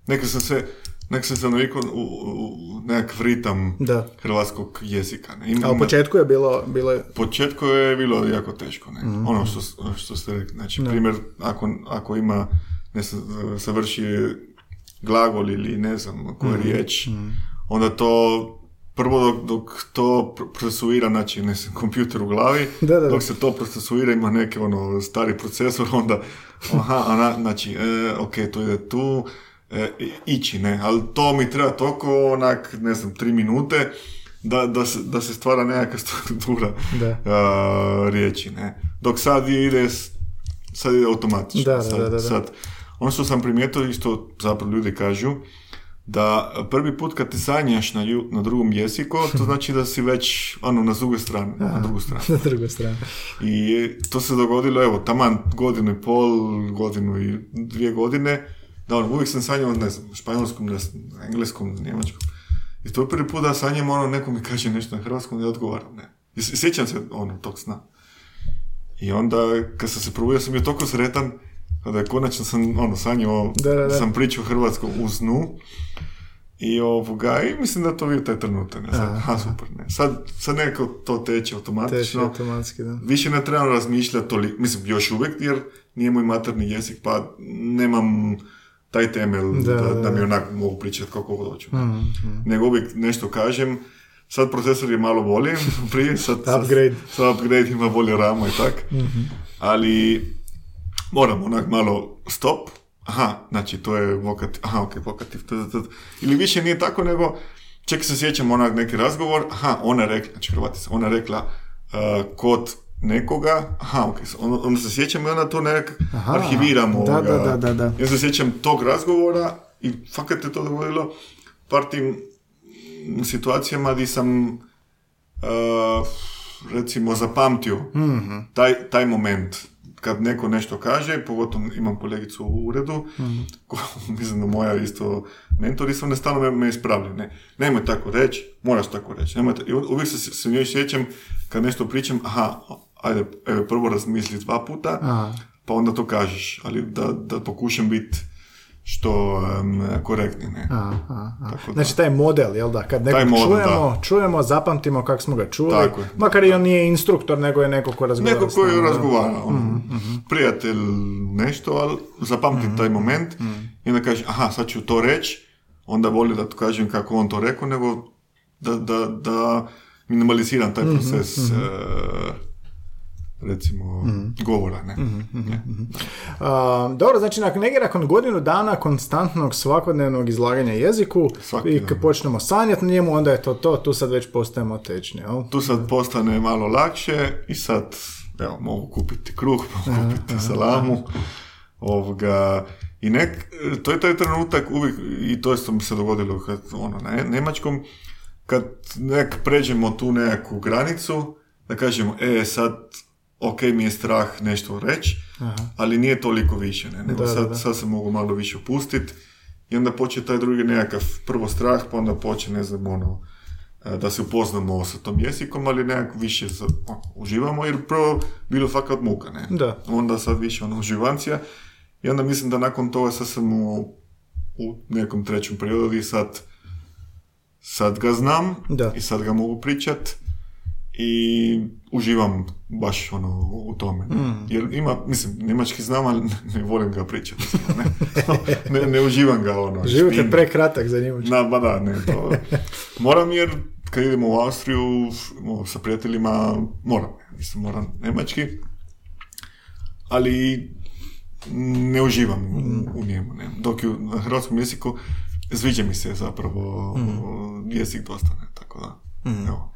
neka sam se, neka sam se navikao u, u nekakav ritam Da. hrvatskog jezika. Ne. Ima- A u početku je bilo, bilo je- početku je bilo jako teško, ne? Mhm. Ono što, što ste rekli, znači, primjer, ako, ako ima, ne znam, savrši glagol ili ne znam, koja Mhm. riječ, onda to prvo dok, dok to pr- procesuira, znači, ne znam, kompjuter u glavi, *laughs* Da, da, dok se to procesuira, ima neki ono stari procesor, *laughs* onda, aha, ana, znači, e, ok, to ide tu, e, ići, ne, ali to mi treba toliko, onak, ne znam, tri minute, da, da, se, da se stvara nekakva *laughs* struktura Da. a, riječi, ne. Dok sad ide, sad ide automatično. Da, da, sad, da, da, da. sad. Ono što sam primijetio, isto zapravo ljudi kažu, da prvi put kad ti sanjaš na, ju- na drugom jeziku, to *laughs* znači da si već ono, na drugoj strani, na drugu stranu. *laughs* na drugoj strani. I to se dogodilo, evo, taman godinu i pol, godinu i dvije godine, da ono, uvijek sam sanjao, ne znam, španjolskom, ne znam, na engleskom, njemačkom. I to je prvi put da sanjam, ono, neko mi kaže nešto na hrvatskom, ja odgovaram, ne. I sjećam se, ono, tog sna. I onda, kad sam se probudio, sam bio toliko sretan, kada je konačno sam, ono, sanjao, Da, da, da. sam pričao hrvatskom u snu, i ovoga, i mislim da to bio taj trenutak, ne, sad, ha, super, ne. Sad, sad nekako to teče automatično. Teši automatski, da. Više ne trebam razmišljati toliko, mislim još uvijek jer nije moj materni jezik pa nemam taj temelj da, Da, da, mi da. onak mogu pričati kako god hoću. Nego uvijek nešto kažem, sad procesor je malo bolji, *laughs* prije sad, sad, Upgrade. sad upgrade ima bolje rama i tak, ali moram onak malo stop, aha, znači to je vokativ, aha, ok, vokativ, t, t, t. ili više nije tako nego, ček se sjećam onak neki razgovor, aha, ona je rekla, znači Hrvatica, ona je rekla uh, kod nekoga, aha, ok, onda, onda se sjećam i onda to nek Aha, arhiviram da, ovoga. da, da, da, da. Ja se sjećam tog razgovora i fakat je to dogodilo par tim situacijama gdje sam uh, recimo zapamtio taj, taj moment kad neko nešto kaže, pogotovo imam kolegicu u uredu, ko, *laughs* mislim da moja isto mentor, i sam ne stalno me, me ispravlja, ne, nemoj tako reći, moraš tako reći, nemoj ta- i uvijek se, se njoj sjećam kad nešto pričam, aha, ajde, evo, prvo razmisli dva puta, Aha. pa onda to kažeš, ali da, da pokušam biti što em, korektni, ne. Aha, aha. Tako da. Znači taj model, jel da, kad nekog model, čujemo, da. čujemo, zapamtimo kako smo ga čuli, Tako je. makar i on nije instruktor, nego je neko ko razgovara Neko s koji nama, da. razgovara, ono, prijatelj nešto, ali zapamti taj moment i onda kaže, aha, sad ću to reći, onda voli da to kažem kako on to rekao, nego da, da, da minimaliziram taj proces, e, recimo, govora, ne. Ne. A, dobro, znači nakon, negdje nakon godinu dana konstantnog svakodnevnog izlaganja jeziku Svaki i kad počnemo sanjati na njemu, onda je to to, tu sad već postajemo tečni, jel? Tu sad postane malo lakše i sad, evo, mogu kupiti kruh, mogu kupiti salamu, ovoga, i nek, to je taj trenutak uvijek, i to isto mi se dogodilo kad, ono, na Njemačkom, kad nek pređemo tu nekakvu granicu, da kažemo, e, sad, ok mi je strah nešto reći, ali nije toliko više, ne, nego Da, sad, da. sad se mogu malo više opustiti i onda počne taj drugi nekakav prvo strah, pa onda počne, ne znam, ono, e, da se upoznamo sa tom jezikom, ali nekako više sad, ono, uživamo, jer prvo bilo fakat muka, ne? Da. Onda sad više ono uživancija i onda mislim da nakon toga sad sam u, u nekom trećem periodu i sad sad ga znam Da. i sad ga mogu pričat i uživam baš ono u tome. Mm. Jer ima, mislim, njemački znam, ali *laughs* ne volim ga pričati. Ne, *laughs* ne, ne uživam ga ono. *laughs* Život je prekratak za njemu. Da, ba da, ne, to... Moram jer kad idemo u Austriju o, sa prijateljima, moram, mislim, moram njemački, ali ne uživam u, u njemu, ne. Dok je na hrvatskom jeziku sviđa mi se zapravo jezik dosta, ne, tako da, evo.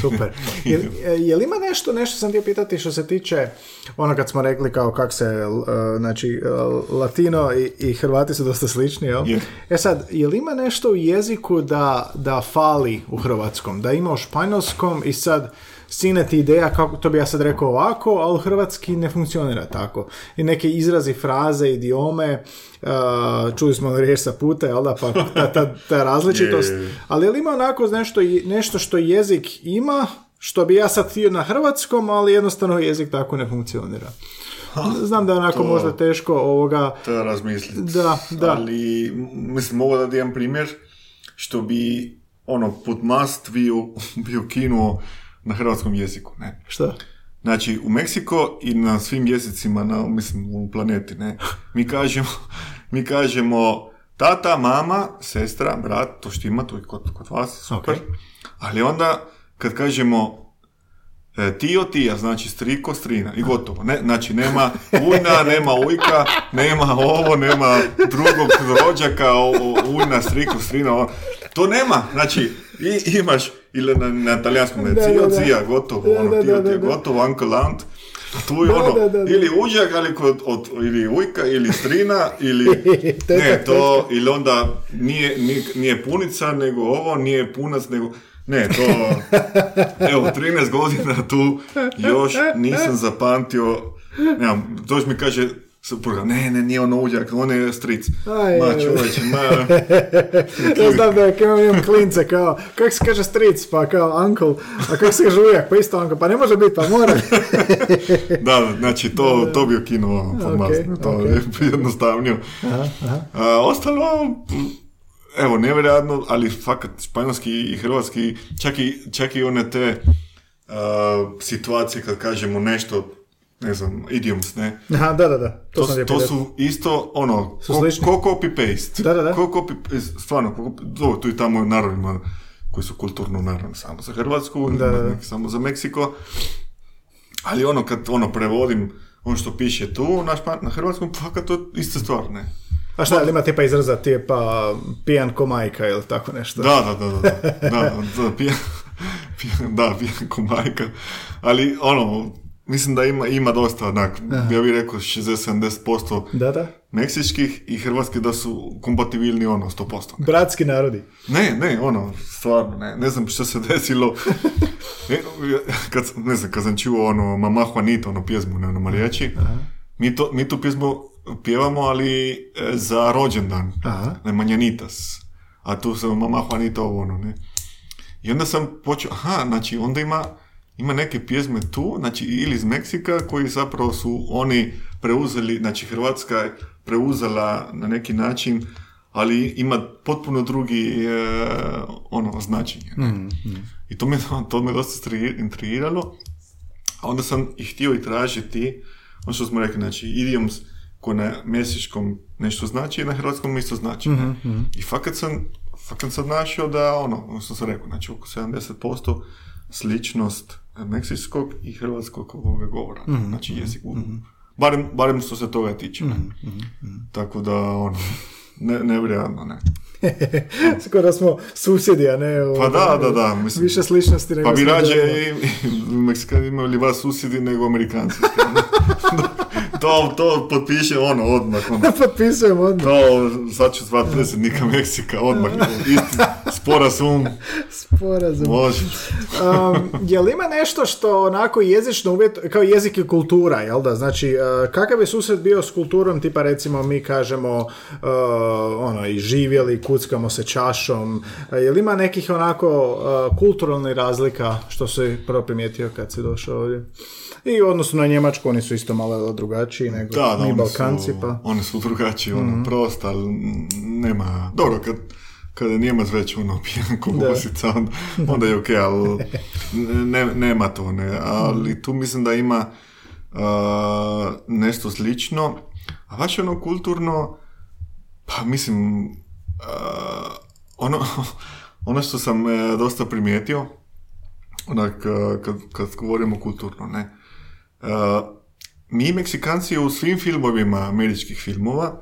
Super. *laughs* Jel, je li ima nešto, nešto sam htio pitati što se tiče ono kad smo rekli kao kak se, uh, znači, uh, latino i, i hrvati su dosta slični, jel? Je. E sad, je li ima nešto u jeziku da, da fali u hrvatskom? Da ima u španjolskom i sad sine ti ideja, kako to bi ja sad rekao ovako, ali hrvatski ne funkcionira tako. I neke izrazi, fraze, idiome, uh, čuli smo riječ sa puta, jel da, pa ta, ta, ta *laughs* različitost. Ali je li ima onako nešto, nešto što jezik ima, što bi ja sad htio na hrvatskom, ali jednostavno jezik tako ne funkcionira. Znam da je onako to- možda teško ovoga... Treba razmisliti. Da, da. Ali, mislim, mogu da jedan primjer što bi, ono, put must bio, *laughs* bio kinuo na hrvatskom jeziku, ne. Šta? Znači, u Meksiko i na svim jezicima, na, mislim, u planeti, ne, mi kažemo, *laughs* mi kažemo tata, mama, sestra, brat, to štima, to je kod, kod vas, super. Ok. Ali onda, kad kažemo e, tio, tija, znači striko, strina i gotovo. Ne, znači, nema ujna, *laughs* nema ujka, nema ovo, nema drugog rođaka, o- o- ujna, striko, strina, ovo. to nema. Znači, i, imaš, ili na, na talijanskom, ne, Da, cio, cija, gotovo, Da, ono, da, tio, da, tija, da. gotovo, uncle, aunt, tu je Da, ono, da, da, da. ili uđak, ali kod, od, ili ujka, ili strina, ili, *laughs* ne, to, ili onda nije, nije, nije punica, nego ovo, nije punac, nego, ne, to, *laughs* evo, 13 godina tu, još nisam zapamtio, nemam, dođe mi kaže, supruga, ne, ne, nije ono uđak, on je stric. Aj, ma čovječe, ma, *laughs* Ja znam da kao imam klince kao, kako se kaže stric, pa kao uncle, a kako se kaže ujak, pa isto uncle, pa ne može biti, pa mora. *laughs* da, znači, to, to bi okinuo format, Ok, to ok. *laughs* je jednostavnije. A, ostalo, evo, nevjerojatno, ali fakat španjolski i hrvatski, čak i, čak i one te a, situacije kad kažemo nešto, ne znam, idioms, ne, Aha, da, da, da, to, to, sam to su isto, ono, Su ko, ko copy-paste. Da, da, da. Ko copy, stvarno, ko, do, tu i tamo narodima koji su kulturno naravno samo za Hrvatsku, Da, da, samo za Meksiko. Ali ono, kad ono prevodim ono što piše tu na, špa, na hrvatskom, fakat to ista stvar, ne? A šta, ali ima tipa izraza tipa pijan ko majka ili tako nešto? Da, da, da, da, da, da, da, pijan, *laughs* pijan, da, pijan ko majka. Ali, ono, mislim da ima, ima dosta, onak, ja bih rekao 60-70% Da, da. meksičkih i hrvatskih da su kompatibilni ono 100%. Ne, Bratski narodi. ne, ne, ono, stvarno, ne, ne znam što se *laughs* desilo. Ne, kad, ne znam, kad sam čuo ono Mama Juanita, ono pjesmu na ono marijači, mi, to, mi tu pjesmu pjevamo, ali e, za rođendan, Aha. ne, Manjanitas, a tu se Mama Juanita ovo ono, ne. I onda sam počeo, aha, znači onda ima, ima neke pjesme tu, znači ili iz Meksika, koji zapravo su oni preuzeli, znači Hrvatska je preuzela na neki način, ali ima potpuno drugi e, ono značenje. ne. I to me, to me dosta intrigiralo. A onda sam i htio i tražiti, ono što smo rekli, znači idioms koji na mjesečkom nešto znači i na hrvatskom isto znači. ne? I fakat sam, fakat sam našao da, ono, ono što sam rekao, znači oko 70% sličnost meksičkog i hrvatskog ovoga govora, znači jezik. Barem, barem što se toga tiče. ne? Tako da, ono, ne, nevjerojatno, ne. *laughs* Skoro smo susjedi, a ne... Pa da, da, da, mislim. Više sličnosti nego Pa bi rađe i, i Meksikani imali vas susjedi nego Amerikanci. *laughs* to, to potpiše ono odmah. Ono. *laughs* Potpisujem odmah. To, sad ću zvat predsjednika Meksika odmah. Isti sporazum, Sporazum. može. Um, jel ima nešto što onako jezično uvjet, kao jezik i kultura, jel da? Znači, uh, kakav je susret bio s kulturom, tipa recimo mi kažemo uh, ono, i živjeli, kuckamo se čašom, uh, jel ima nekih onako uh, kulturalnih razlika što se prvo primijetio kad si došao ovdje? I u odnosu na Njemačku, oni su isto malo drugačiji nego Da, da, mi oni Balkanci, su, pa... Oni su drugačiji, ono, prosto, ali nema, dobro, kad, kada je Njemac već ono pijan ko Da. gosica, onda, onda je okej, ali ne, nema to, ne, ali tu mislim da ima a, nešto slično, a baš ono kulturno, pa mislim, a, ono, *laughs* ono što sam e, dosta primijetio, onak, kad, kad govorimo kulturno, ne, mi Meksikanci u svim filmovima američkih filmova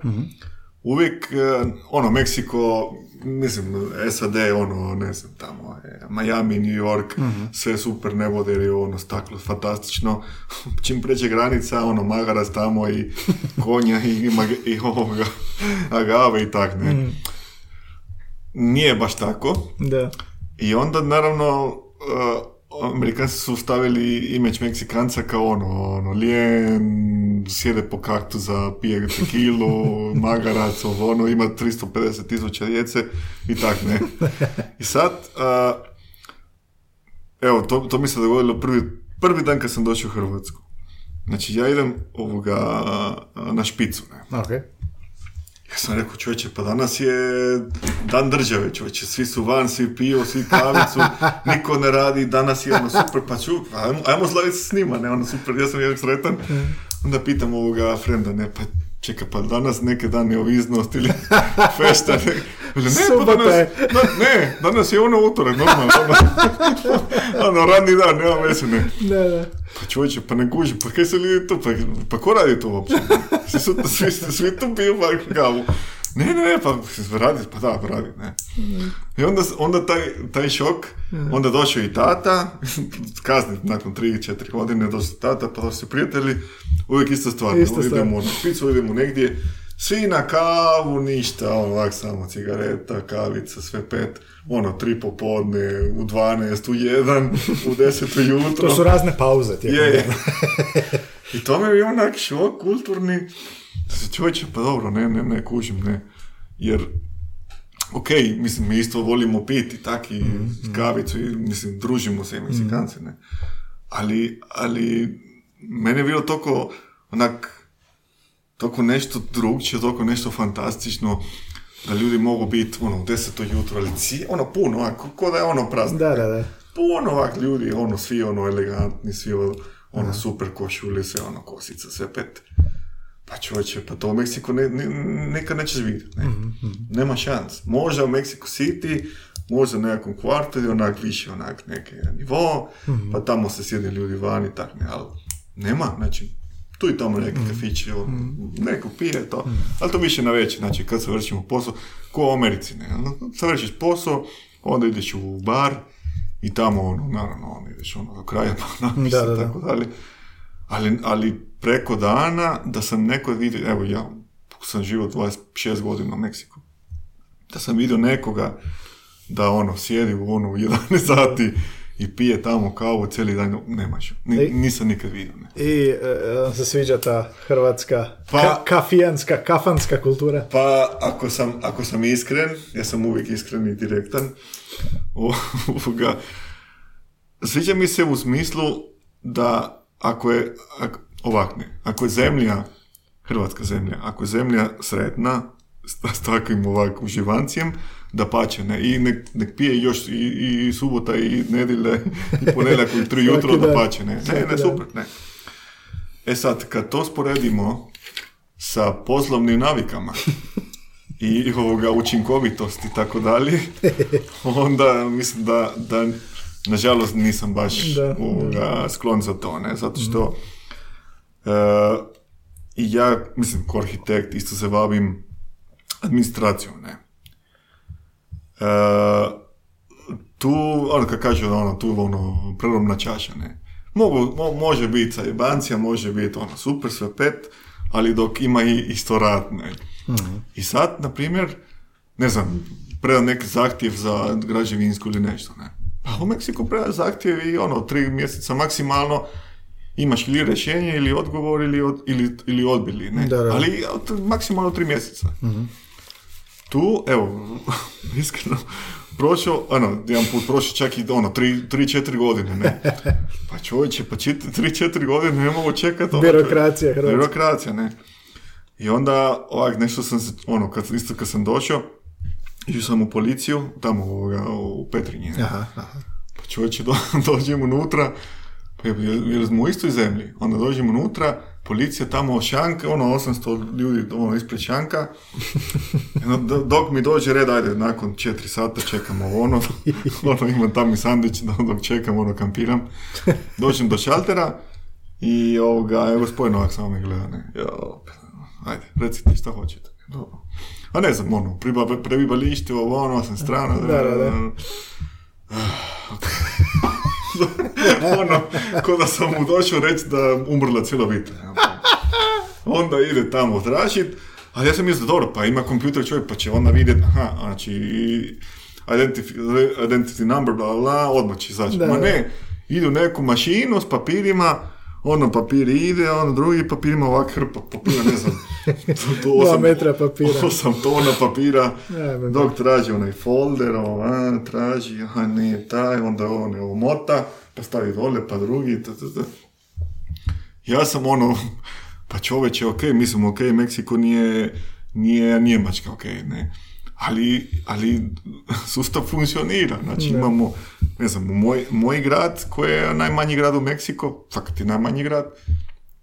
uvijek, e, ono, Meksiko, mislim, SAD, ono, ne znam, tamo, je, Miami, New York, sve super nebo, jer je ono staklo fantastično. *laughs* Čim pređe granica, ono, magarac tamo i *laughs* konja i, mag- i ovoga, agave i tak, ne. Nije baš tako. Da. I onda, naravno, uh, Amerikanci su stavili imeć Meksikanca kao ono, ono, lijen, sjede po kaktu za pije tekilu, *laughs* magarac, ovo, ono, ima 350 tisuća djece i tak, ne. I sad, uh, evo, to, to mi se dogodilo prvi, prvi dan kad sam došao u Hrvatsku. Znači, ja idem ovoga na špicu, ne. Ok. Ja sam rekao, čovječe, pa danas je dan države, čovječe, svi su van, svi piju, svi kavicu, *laughs* niko ne radi, danas je ono super, pa ću, pa ajmo, ajmo slaviti se s njima, ne, ono super, ja sam jednak sretan. Onda pitam ovoga frenda, ne, pa čekaj, pa danas neki dan neovisnost ili *laughs* festa, ne, ne, pa danas, da, ne, danas je ono utorak, normalno, ono, *laughs* ono, radni dan, nema veze, ne. Da, da. Pa čovječe, pa ne kuži, pa kaj se ljudi tu, pa, pa ko radi to uopće? Svi, su, svi, svi tu piju pa kavu. Ne, ne, ne, pa radi, pa da, pa radi, ne. I onda, onda taj, taj šok, onda došao i tata, kasnije, nakon 3-4 godine došao tata, pa došli prijatelji, uvijek ista stvar, Ista stvar. idemo na špicu, idemo negdje, svi na kavu, ništa, ono, ovak samo cigareta, kavica, sve pet, ono, tri popodne, u 12, u 1, u 10 ujutro. *laughs* To su razne pauze Je, je. *laughs* I to me je onak šok kulturni. Čovječe, pa dobro, ne, ne, ne kužim, ne. Jer, ok, mislim, mi isto volimo piti tak i kavicu i, mislim, družimo se i Meksikanci, ne. Ali, ali, mene je bilo toliko, onak, toliko nešto drugčije, toliko nešto fantastično, da ljudi mogu biti, ono, u deseto jutro, ali cije, ono, puno, ako, ko da je ono praznik Da, da, da. puno ovak ljudi, ono, svi ono elegantni, svi ono, ono super košulje, sve ono kosica, sve pet. Pa čovječe, pa to u Meksiku ne, ne, nikad nećeš vidjeti, ne. Nema šans. Možda u Mexico City, možda u nekakvom kvartu ili onak više onak neke nivo, pa tamo se sjede ljudi van i tak ne, ali nema, znači, tu i tamo neki kafići, ono, neko pije to, ali to više na večer, znači kad završimo posao, ko u Americi, ne, ono, završiš posao, onda ideš u bar i tamo, ono, naravno, ono, ideš ono do kraja, pa *laughs* Da, se, da, da. tako dalje. Ali, ali preko dana da sam neko vidio, evo ja sam živo 26 godina u Meksiku, da sam vidio nekoga da ono sjedi u ono u 11 *laughs* sati i pije tamo kavu cijeli dan, nemaš. Ni, nisam nikad vidio. Ne. I e, vam se sviđa ta hrvatska Pa- ka- kafijanska, kafanska kultura. Pa, ako sam, ako sam iskren, ja sam uvijek iskren i direktan, o- *laughs* ovoga, sviđa mi se u smislu da ako je, ako, ovak ne, ako je zemlja, hrvatska zemlja, ako je zemlja sretna, s, s takvim ovak uživancijem, da pače, ne, i nek, nek pije još i, i subota i nedjelje i ponedjeljak u tri *laughs* jutro, da pače, ne, ne, ne, super, ne. E sad, kad to sporedimo sa poslovnim navikama *laughs* i ovoga učinkovitosti i tako dalje, *laughs* onda mislim da, da nažalost nisam baš Da. ovoga, sklon za to, ne, zato što e, i ja, mislim, ko arhitekt isto se bavim administracijom, ne. E, tu, ono kad kažu ono, tu ono, prelomna čaša, ne. Mogu, mo- može biti zajebancija, može biti ono, super, sve pet, ali dok ima i isto rad, ne. I sad, na primjer, ne znam, predam neki zahtjev za građevinsku ili nešto, ne. Pa u Meksiku predaš zahtjev i ono, tri mjeseca maksimalno imaš ili rješenje ili odgovor ili, od, ili, ili odbili, ne. Da, da. Ali maksimalno tri mjeseca. Tu, evo, *laughs* iskreno, prošao, ono, jedan put prošao čak i ono, tri, tri, četiri godine, ne. Pa čovječe, pa čet, *laughs* tri, četiri godine ne mogu čekati. ono, Birokracija hrvatska. Birokracija, ne. I onda, ovak, nešto sam se, ono, kad, isto kad sam došao, išao sam u policiju, tamo ovoga, u Petrinji, ne. Aha, aha. Pa čovječe, *laughs* do, dođem unutra, pa jer smo u istoj zemlji. Onda dođem unutra, policija tamo šanka, ono 800 ljudi ono ispred šanka. *laughs* Dok mi dođe red, ajde, nakon 4 sata čekamo ono, *laughs* ono imam tam i sandić, dok čekam, ono kampiram. Dođem do šaltera i ovoga, evo gospodin ovak samo me gleda, ne. Ja, opet, ajde, recite šta hoćete. Dobro. A ne znam, ono, prebivalište, ovo, ono, sam strana. Da, da, da. *laughs* ono, ko da sam mu došao reći da umrla cijela obitelj. Onda ide tamo tražit, a ja sam mislio, dobro, pa ima kompjuter čovjek, pa će onda vidjeti, aha, znači, identity, identity number, bla, bla, odmah će izaći. Ma ne, ide u neku mašinu s papirima, ono papir ide, ono drugi papir ima ovak hrpa papira, ne znam, *laughs* to, Dva osam- metra papira. *laughs* osam tona papira, Ja, dok traži onaj folder, ovo, a, traži, aha, nije taj, onda on je ovo mota, pa stavi dole, pa drugi, ta, ta, ta. Ja sam ono, pa čoveče, ok, mislim, ok, Meksiko nije, nije Njemačka, ok, ne. Ali, ali *laughs* sustav funkcionira, znači Da. imamo, ne znam, moj, moj grad, koji je najmanji grad u Meksiko, fakat je najmanji grad,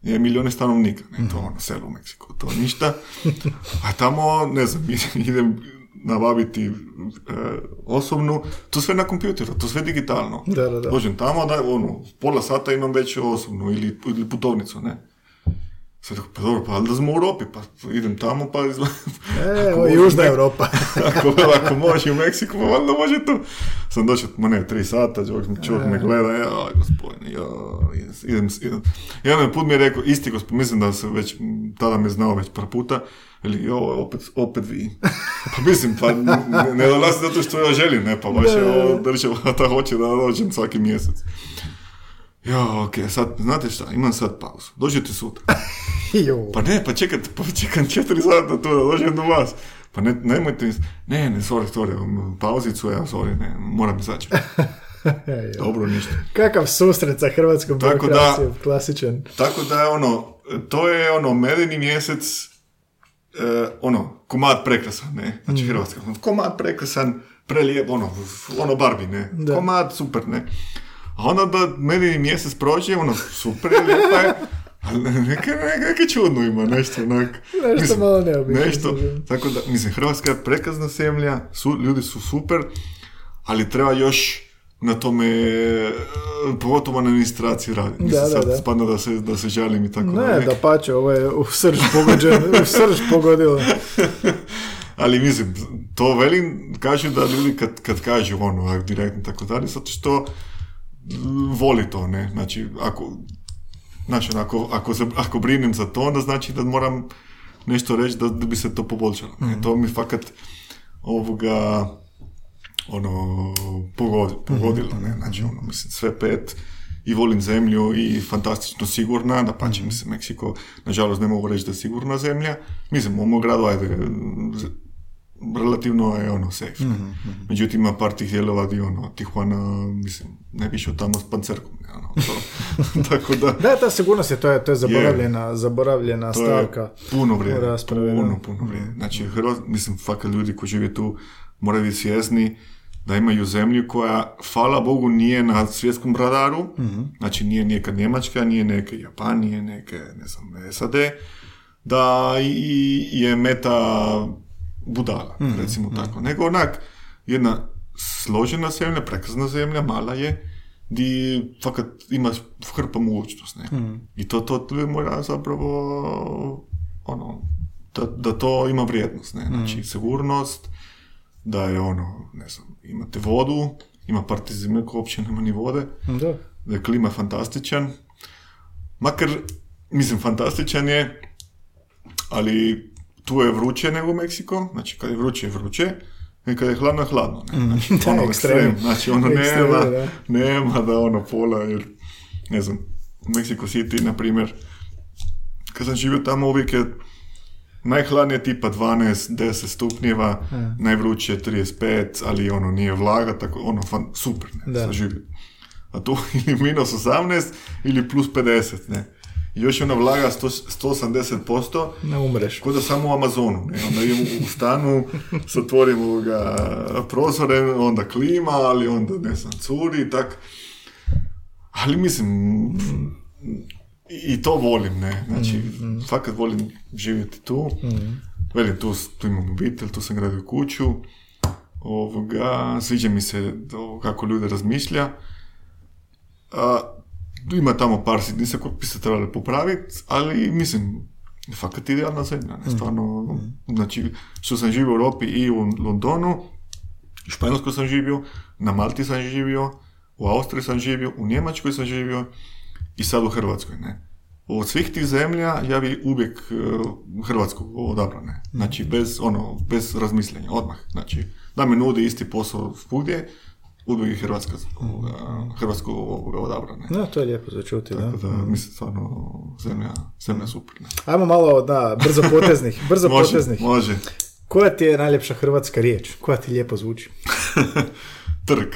je milijone stanovnika, ne, to ono, selo u Meksiku, to ništa. A tamo, ne znam, *laughs* idem nabaviti e, osobnu, to sve na kompjuteru, to sve digitalno. Da, da, da. Dođem tamo, da, ono, pola sata imam već osobnu ili, ili putovnicu, ne. Sad pa dobro, pa da smo u Europi, pa idem tamo, pa izla... E, Ako Južna nek- Europa. *laughs* ako, ako može u Meksiku, pa valjda može tu. Sam došao, ma ne, tri sata, čovjek, me- gleda, ja, gospodine, ja, idem, idem. Jedan put mi je rekao, isti gospodin, mislim da se već, tada me znao već par puta, ili, jo, opet, opet vi. *laughs* Pa mislim, pa ne, ne dolazi zato što ja želim, ne, pa baš je ovo država *laughs* ta hoće da dođem svaki mjesec. Ja, ok, sad, znate šta, imam sad pauzu, dođete sutra. *laughs* Jo. Pa ne, pa čekajte, pa čekam četiri sata tu da dođem do vas. Pa ne, nemojte, ne, ne, sorry, sorry, um, pauzicu, ja, sorry, ne, moram izaći. *laughs* Jo. Dobro, ništa. Kakav susret sa hrvatskom Tako da- klasičan. Tako da je ono, to je ono, medeni mjesec, e, ono, komad prekrasan, ne, znači Mm. hrvatska, komad prekrasan, prelijep, ono, ono Barbie, ne, Da. komad super, ne. A onda da medeni mjesec prođe, ono, super je, lijepa je, ali neke, neke, neke čudno ima, nešto onak. Nešto mislim, malo neobično. Nešto, tako da, mislim, Hrvatska je prekazna zemlja, su, ljudi su super, ali treba još na tome, e, pogotovo na administraciji raditi. Mislim, Da, da, sad da. spadna da se, da se žalim i tako Ne, dalje. da pače, ovo je u srž pogođen, u srž pogodilo. *laughs* Ali mislim, to velim, kažu da ljudi kad, kad kažu ono, direktno tako dalje, zato što voli to, ne? Znači, ako Znači, ako, ako, se- ako brinem za to, onda znači da moram nešto reći da, da bi se to poboljšalo. ne. To mi fakat ovoga ono pogodi- pogodilo, ne, znači ono, mislim, sve pet i volim zemlju i fantastično sigurna, da pače mislim, Meksiko, nažalost ne mogu reći da je sigurna zemlja, mislim, u mom gradu, ajde, relativno je ono safe, ne. međutim ima par tih dijelova gdje ono, Tijuana, mislim, ne bi tamo s pancerkom, ono, to, *laughs* tako da, Da, ta sigurnost je, to je, to je zaboravljena, zaboravljena to je stavka. puno u vrijedi, raspravi, puno, puno vrijedi. Znači, Hrvat, mislim, fakat ljudi koji žive tu moraju biti svjesni da imaju zemlju koja, hvala Bogu, nije na svjetskom radaru, znači nije neka Njemačka, nije neke Japan, nije neke, ne znam, SAD, da i je meta budala, recimo tako. Nego onak, jedna složena zemlja, prekrasna zemlja, mala je, di fakat ima hrpa mogućnost, ne. I to, to, je mora zapravo ono, da, da to ima vrijednost, ne. Znači, sigurnost, da je ono, ne znam, imate vodu, ima parti zime koja uopće nema ni vode, Da. da je klima fantastičan. Makar, mislim, fantastičan je, ali tu je vruće nego u Meksiko, znači kad je vruće vruće, i kad je hladno je hladno. Ne? Znači, Da, ono ekstrem. znači ono Ekstrem, nema, da. nema da ono pola, jer ne znam, u Mexico City, na primjer, kad sam živio tamo uvijek je najhladnije tipa 12, 10 stupnjeva, najvruće 35, ali ono nije vlaga, tako ono fan, super, ne, Da. A tu *laughs* ili minus 18 ili plus 50, ne. Još ona vlaga 100, 180%, Ne umreš. K'o da samo u Amazonu, ne? Onda idem u stanu, *laughs* zatvorim ovoga prozore, onda klima, ali onda, ne znam, curi i tak. Ali mislim, i, to volim, ne? Znači, fakat volim živjeti tu. Velim, tu, tu imam obitelj, tu sam gradio kuću. Ovoga, sviđa mi se to kako ljudi razmišlja. A, ima tamo par sitnica koje bi se trebali popraviti, ali mislim, fakat idealna zemlja, ne, stvarno, znači, što sam živio u Europi i u Londonu, u Španjolskoj sam živio, na Malti sam živio, u Austriji sam živio, u Njemačkoj sam živio i sad u Hrvatskoj, ne. Od svih tih zemlja ja bi uvijek uh, Hrvatsku odabrao, ne. Znači, bez, ono, bez razmišljenja, odmah. Znači, da mi nudi isti posao svugdje, bi Hrvatska, ovoga, Hrvatsku ovoga odabrao, ne. No, to je lijepo za čuti, da. Tako da, mislim, stvarno, zemlja, zemlja super, ne. Ajmo malo, da, brzo poteznih, brzo *laughs* Može, poteznih. može. Koja ti je najljepša hrvatska riječ? Koja ti lijepo zvuči? *laughs* Trg.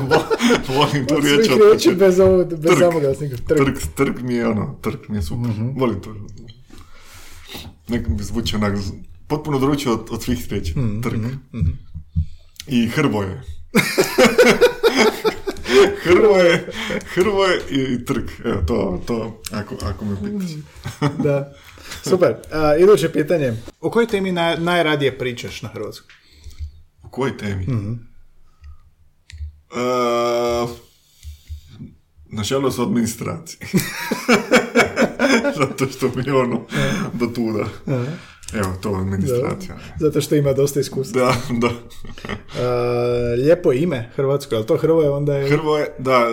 Vo- *laughs* Volim tu Od riječ. svih od riječi bez, ovog, bez Trg. zamoglasnika. Trg. Trg, trg mi je ono, trg mi je super. Volim to. Nek mi zvuči onak, potpuno drugačije od, od svih riječi. Trg. I Hrvoje. *laughs* Hrvoje, Hrvoje i trg. Evo, to, to, ako, ako me pitaš. *laughs* Da. Super. A, iduće pitanje. O kojoj temi naj, najradije pričaš na Hrvatsku? U kojoj temi? Mhm. Uh, nažalost, o administraciji. *laughs* Zato što mi je ono do tuda. Evo, to je administracija. Zato što ima dosta iskustva. Da, da. *laughs* A, lijepo ime Hrvatsko, ali to Hrvoje onda je... Hrvoje, da,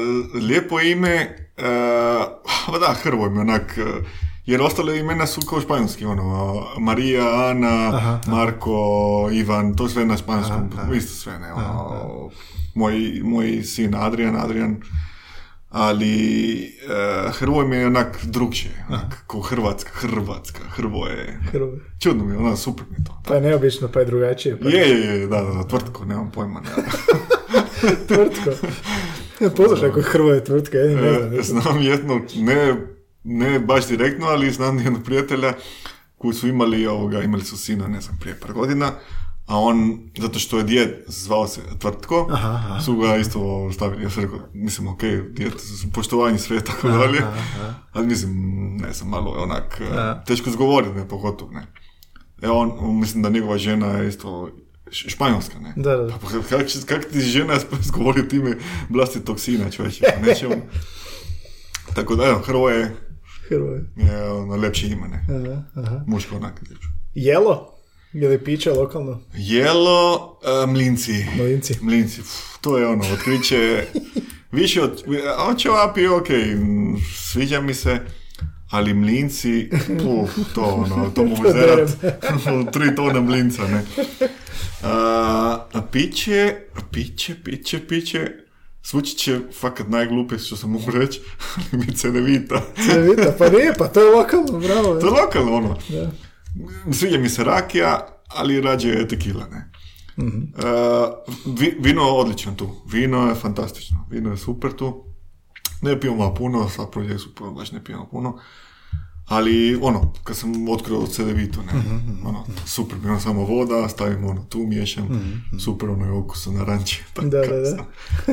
lijepo ime, uh, da, Hrvoje mi onak, eh, jer ostale imena su kao španjolski, ono, Marija, Ana, Aha, Marko, Ivan, to sve na španjolskom, isto sve, ne, ono, moj, moj sin Adrian, Adrian, ali uh, Hrvoje mi je onak drugčije, onak, kao Hrvatska, Hrvatska, Hrvoje, Hrvoje. čudno mi je, ono, super mi je to. Pa je neobično, pa je drugačije. Pa Je, je, je, da, da, da, tvrtko, nemam pojma, ne. *laughs* Tvrtko. Poznaš ako je Hrvoje tvrtka, ja ne znam. E, znam jednog, ne, ne baš direktno, ali znam jednog prijatelja koji su imali ovoga, imali su sina, ne znam, prije par godina, a on, zato što je djed zvao se Tvrtko, Aha, aha. su ga isto stavili, ja sam rekao, mislim, ok, djed, poštovanje sve *laughs* tako dalje, ali mislim, ne znam, malo je onak, Aha. teško zgovoriti, ne, pogotovo, ne. E on, mislim da njegova žena je isto španjolska, ne? Da, da, da. Pa kako kak ti žena *laughs* izgovori ime vlastitog sina, čovječe, pa neće on. *laughs* Tako da, evo, Hrvoje Hrvoje. je ono lepše ime, ne? Aha, aha. Muško onak ljepše. Jelo? Je li piće lokalno? Jelo, e, mlinci. Mlinci. Mlinci, pf, to je ono, otkriće *laughs* više od... A ćevapi, ok, sviđa mi se, ali mlinci, puf, to ono, *laughs* to mogu zerat *laughs* tri tone mlinca, ne. A, a piće, piće, piće, piće, zvuči će fakat najglupije što sam mogu reći, ali mi cedevita. Cedevita, pa nije, pa to je lokalno, bravo. To je lokalno ono. Da. Sviđa mi se rakija, ali rađe je tekila, ne. Mhm. Uh, vi- vino je odlično tu. Vino je fantastično. Vino je super tu. Ne pijemo puno, sad prođe su baš ne pijemo puno. Ali, ono, kad sam otkrio cedevitu, ne, Mhm, ono, super, mi je ono samo voda, stavim ono tu, miješam, super, ono je okus naranči. Mhm, *laughs* Da, da, da.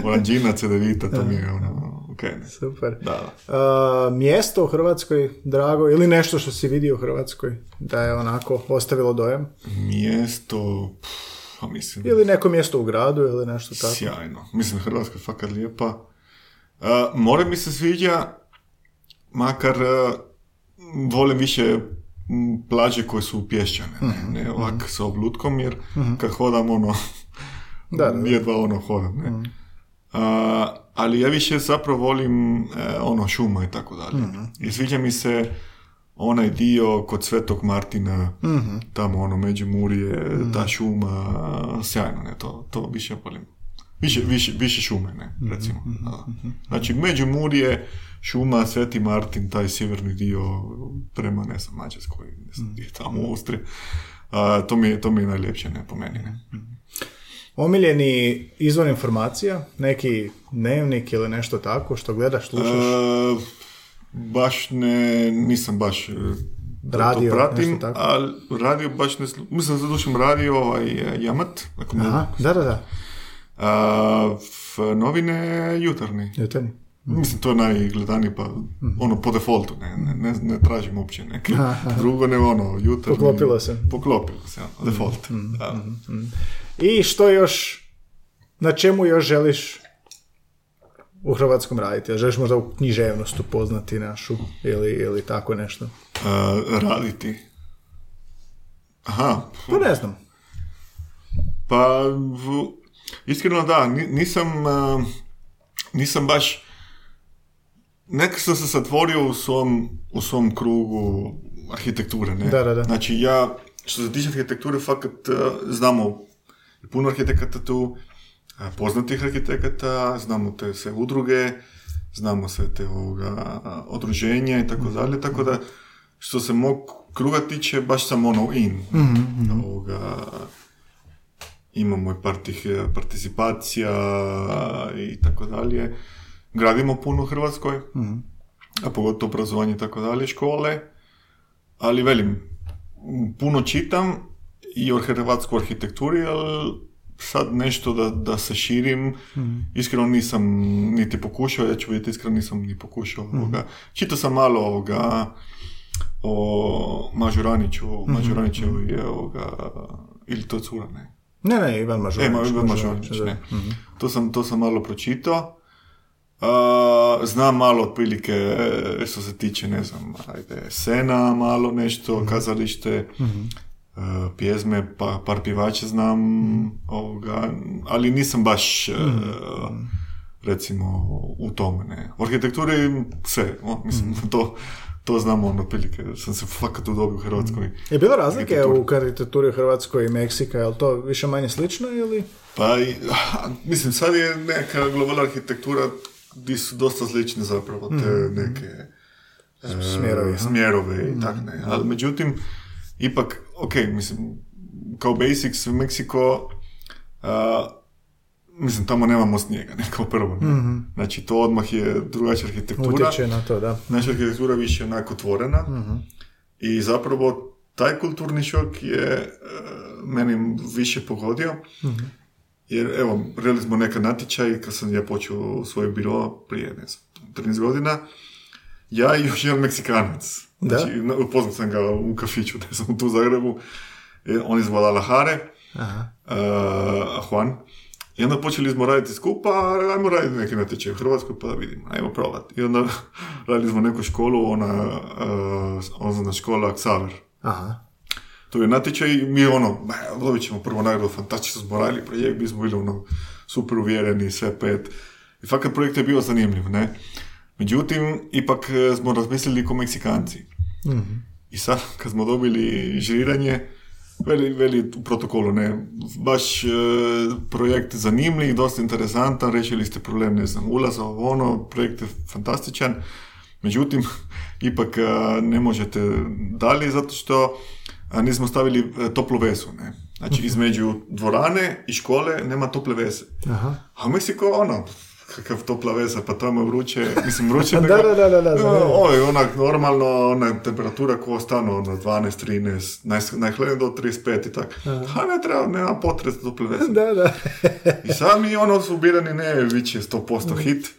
Oranđina, cedevita, to *laughs* mi je ono, ok, ne. Super. Da, da. A, mjesto u Hrvatskoj, drago, ili nešto što si vidio u Hrvatskoj, da je onako ostavilo dojam? Mjesto, pff, pa mislim, Ili neko mjesto u gradu, ili nešto tako? Sjajno. Mislim, Hrvatska je fakat lijepa. Uh, more mi se sviđa, makar uh, volim više plaže koje su pješčane, ne, ne ovak sa oblutkom, jer kad hodam, ono, *laughs* Da, da, jedva ono hodam, ne. Uh, ali ja više zapravo volim e, ono šuma i tako dalje. I sviđa mi se onaj dio kod Svetog Martina, tamo ono Međimurje, ta šuma, sjajno, ne, to, to više volim. Više, više, više šume, ne, recimo. Znači, Međimurje, šuma, Sveti Martin, taj sjeverni dio prema, ne znam, Mađarskoj, ne znam, gdje je tamo u Austriji. A, to, mi je, to mi je najljepše, ne, po meni, ne. Omiljeni izvor informacija, neki dnevnik ili nešto tako, što gledaš, slušaš? E, baš ne, nisam baš e, Radio, to pratim, nešto tako? ali radio baš ne slu... Mislim zadušim radio ovaj, Jamat, ako mogu. Aha, da, da, da. A, novine jutarnji. Jutarnji. Mislim, to je najgledanije, pa ono po defaultu, ne, ne, ne, ne tražim uopće neke drugo, nego ono, jutarnji. Poklopilo se. Poklopilo se, ono, default. Da. I što još, na čemu još želiš u Hrvatskom raditi? Želiš možda u književnost upoznati našu ili, ili tako nešto? A, raditi. Aha, Pa ne znam. Pa, v- iskreno da, ni- nisam, a, nisam baš, nekako sam se zatvorio u svom, u svom krugu arhitekture, ne? Da, da, da. Znači ja, što se tiče arhitekture, fakat a, znamo puno arhitekata tu, a, poznatih arhitekata, znamo te sve udruge, znamo sve te ovoga, a, udruženja i tako dalje, tako da što se mog kruga tiče, baš sam ono in. Ovoga, imamo i par tih e, participacija i tako dalje. Gradimo puno u Hrvatskoj, a pogotovo obrazovanje i tako dalje, škole, ali velim, puno čitam i o hrvatskoj arhitekturi, ali sad nešto da, da se širim, iskreno nisam niti pokušao, ja ću vidjeti, iskreno nisam ni pokušao. ovoga. Čitao sam malo ovoga, o Mažuraniću, Mažuraniću je ovoga, ili to je cura, ne? Ne, ne, Ivan E, Mažuranić. ma, Ivan Mažuranić, ne. To sam, to sam malo pročitao. A, znam malo otprilike e, što se tiče, ne znam, ajde, scena, malo nešto, kazalište, e, pjezme, pa, par pjevača znam, ovoga, ali nisam baš, e, recimo, u tome, ne. U arhitekturi sve, o, mislim, to, to znam ono, otprilike, sam se fakat udobio u Hrvatskoj. Je bilo razlike u arhitekturi. u Hrvatskoj i Meksika, je li to više manje slično ili? Pa, ah, mislim, sad je neka globalna arhitektura di su dosta slične zapravo te neke e, Smjerovi, ha? smjerove i tak ne. Ali međutim, ipak, ok, mislim, kao basics u Meksiko, a, mislim, tamo nemamo snijega, ne kao prvo. Ne? Znači, to odmah je drugačija arhitektura. Utječe na to, da. Naša arhitektura je više onako otvorena i zapravo taj kulturni šok je e, meni više pogodio. Jer evo, radili smo neka natječaj kad sam ja počeo svoj biro prije, ne znam, 13 godina. Ja i još jedan Meksikanac. Da? Znači, na- upoznao sam ga u kafiću, *laughs* ne znam, tu u Zagrebu. E, On je iz Guadalajare, Aha. uh, Juan. I onda počeli smo raditi skupa, ajmo raditi neki natječaj u Hrvatskoj pa da vidimo, ajmo probati. I onda *laughs* radili smo neku školu, ona, uh, ona škola Xaver. Aha. To je natječaj i mi ono, "Ma, dobit ćemo prvu nagradu, fantastično smo radili projekt, mi smo bili ono, super uvjereni, sve pet. I fakat projekt je bio zanimljiv, ne. Međutim, ipak e, smo razmislili ko Meksikanci. I sad, kad smo dobili žiriranje, veli, veli u protokolu, ne, baš e, projekt zanimljiv, dosta interesantan, rešili ste problem, ne znam, ulaza, ono, projekt je fantastičan, međutim, *laughs* ipak e, ne možete dalje zato što nismo stavili e, toplu vezu, ne. Znači, između dvorane i škole nema tople veze. Aha. A u Meksiko, ono, kakav topla veza, pa tamo je vruće, mislim vruće, *laughs* Da, da, da, da, da, no, zanimljivo. ovo je onak normalno, ona temperatura ko stano, ono, 12, 13, naj, najhladnije do 35 i tako. Ha, ne treba, nema potrebe za tople veze. *laughs* Da, da. I sami ono su birani, ne, već je 100% hit.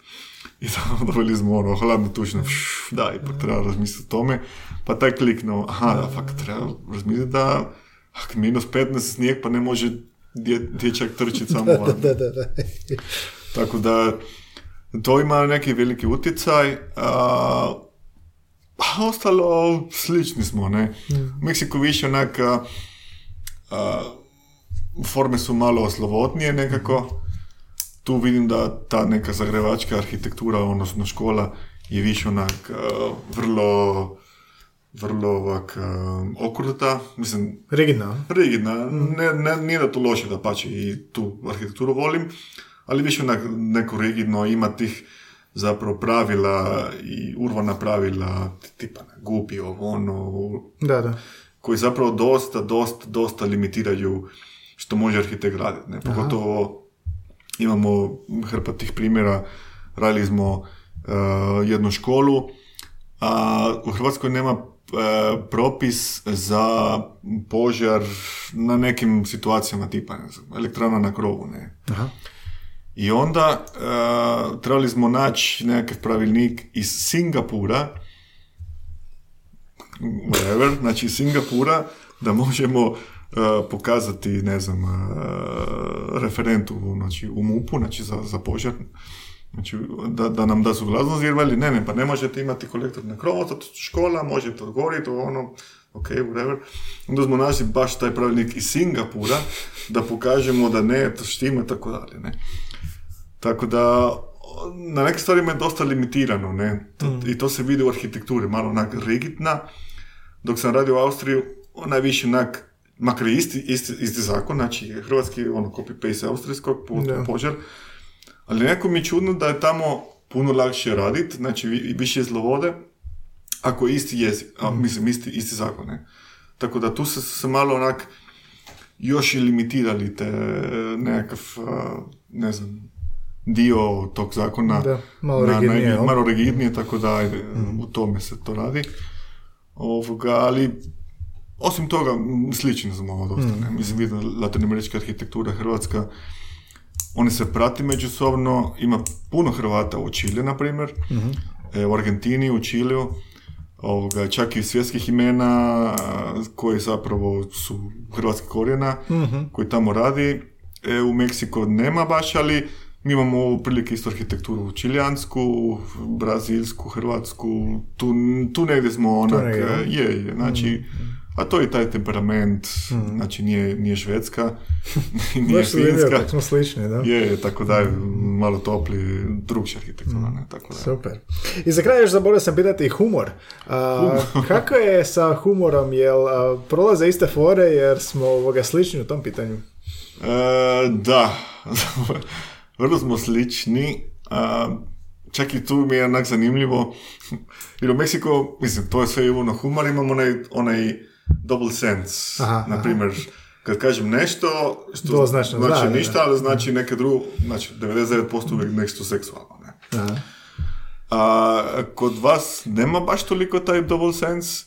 I *laughs* tamo dobili smo ono, hladno tužno, pš, da, ipak treba razmisliti o tome. Pa taj kliknuo, aha, da, fakat treba razmisliti da, ak minus 15 snijeg, pa ne može dje, dječak trčiti *laughs* samo van. Da, da, da. Tako da, to ima neki veliki utjecaj, a, a ostalo slični smo, ne. U Meksiku više onak, a, a, forme su malo slobodnije nekako. Tu vidim da ta neka zagrevačka arhitektura, odnosno škola, je više onak vrlo vrlo ovak a, okruta, mislim, Rigidno. rigidna, ne, ne, nije da to loše da pače i tu arhitekturu volim, ali više onak neko rigidno ima tih zapravo pravila i urvana pravila tipa gupi ovo ono Da, da. koji zapravo dosta, dosta, dosta limitiraju što može arhitekt raditi. Ne? Pogotovo imamo hrpa tih primjera, radili smo uh, jednu školu, a u Hrvatskoj nema propis za požar na nekim situacijama tipa ne znam, elektrana na krovu. Ne? Aha. I onda uh, trebali smo naći nekakav pravilnik iz Singapura, whatever, znači iz Singapura, da možemo uh, pokazati, ne znam, uh, referentu znači, u MUP-u, znači za, za požar, znači da, da nam da suglasnost, jer veli, ne, ne, pa ne možete imati kolektor na krovu, što škola, možete odgovoriti, ono, ok, whatever. Onda smo našli baš taj pravilnik iz Singapura, da pokažemo da ne, to štima, tako dalje, ne. Tako da, na nekim stvarima je dosta limitirano, ne? To- I to se vidi u arhitekturi, malo onak rigidna. Dok sam radio u Austriju, ona je više onak, makar isti, isti, isti zakon, znači hrvatski ono copy-paste austrijskog, po, požar. Ali nekako mi je čudno da je tamo puno lakše raditi, znači vi- više izlovode, ako je isti jezik, a, mislim isti, isti zakon, ne? Tako da tu se, se malo onak još i limitirali te nekakav, ne znam, dio tog zakona Da, malo na- na- rigidnije, jel? malo rigidnije, tako da ajde, u tome se to radi. Ovoga, ali osim toga, slični smo ovo dosta. Ne? Mislim, vidim, latinoamerička arhitektura, Hrvatska, oni se prati međusobno, ima puno Hrvata u Čili, na primjer, e, u Argentini, u Čiliju, ovoga, čak i svjetskih imena koji zapravo su hrvatskih korijena, koji tamo radi. E, u Meksiko nema baš, ali mi imamo prilike isto arhitekturu čilijansku, brazilsku, hrvatsku, tu, tu negdje smo onak, negdje, e, je, je, znači, a to je taj temperament, znači nije, nije švedska, *laughs* nije finska, kako smo slični, da. je, tako da je malo topli, drugčija arhitektura, ne, tako da. Super. I za kraj još zaboravio sam pitati humor. A, *laughs* kako je sa humorom? Jel a, prolaze iste fore jer smo ovoga slični u tom pitanju? E, da, *laughs* vrlo smo slični. A, čak i tu mi je onak zanimljivo. Jer u Meksiku, mislim, to je sve ono humor, imamo onaj, onaj double sense. Aha, Na primjer, kad kažem nešto, što znači da, da, ništa, ali znači neke drugo, znači 99% uvijek nešto seksualno. Ne? Aha. A kod vas nema baš toliko taj double sense,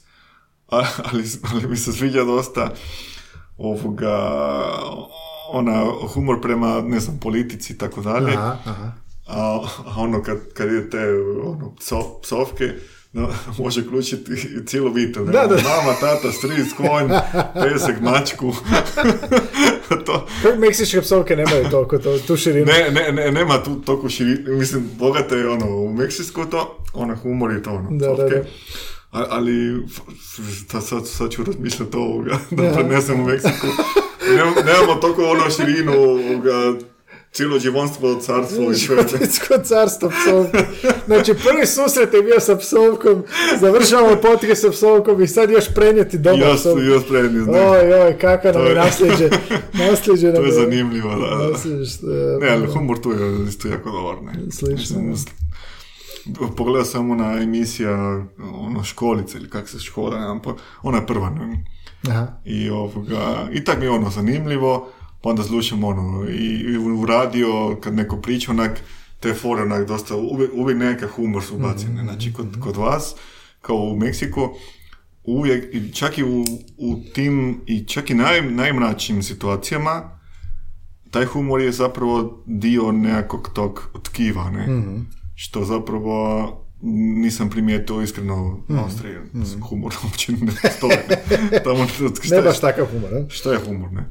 ali, ali mi se sviđa dosta ovoga, ona humor prema, ne znam, politici i tako dalje. Aha, aha. A, a ono kad, kad idete ono, pso, psovke, *laughs* no, može ključiti i cijelu ne? Da, da. Mama, tata, stric, konj, *laughs* pesek, mačku. *laughs* to, Kako meksičke psovke nemaju toliko to, tu širinu? ne, ne, ne, nema tu toliko širi, mislim, bogate je ono, u Meksisku to, ono, humor je to, ono, Da, da, psovke. da. A- ali da sad, sad ću razmišljati ovoga, da prenesem u Meksiku. Nemamo, nemamo toliko ono širinu ovoga, cijelo živonstvo, carstvo i sve. Carstvo psovke. Znači, prvi susret je bio sa psovkom, završavamo podcast sa psovkom i sad još prenijeti doma Još, psovku. još prednji, znam. Oj, oj, kakva nam je je- nasljeđe. Nasljeđe To je zanimljivo, da. Nasljeđe, što je- Ne, ali humor tu je isto jako dobar, ne. Slično, Mislim, Pogledao sam ona emisija, ono, školice ili kak se škola, ona je prva, ne. Aha. I ovoga, i tak mi je ono zanimljivo, pa onda slušam ono, i, i u radio, kad neko priča, onak, te fore, onak, dosta, uvijek, uvijek nekakav humor su ubacene, znači, kod, kod vas, kao u Meksiku, uvijek, i čak i u, u tim, i čak i naj, najmračnim situacijama, taj humor je zapravo dio nekakvog tog tkiva, ne? Što zapravo nisam primijetio iskreno u Austriji. Humor uopće ne postoji. *laughs* ne. Tamo, šta, Ne baš takav humor, a? što je humor, ne?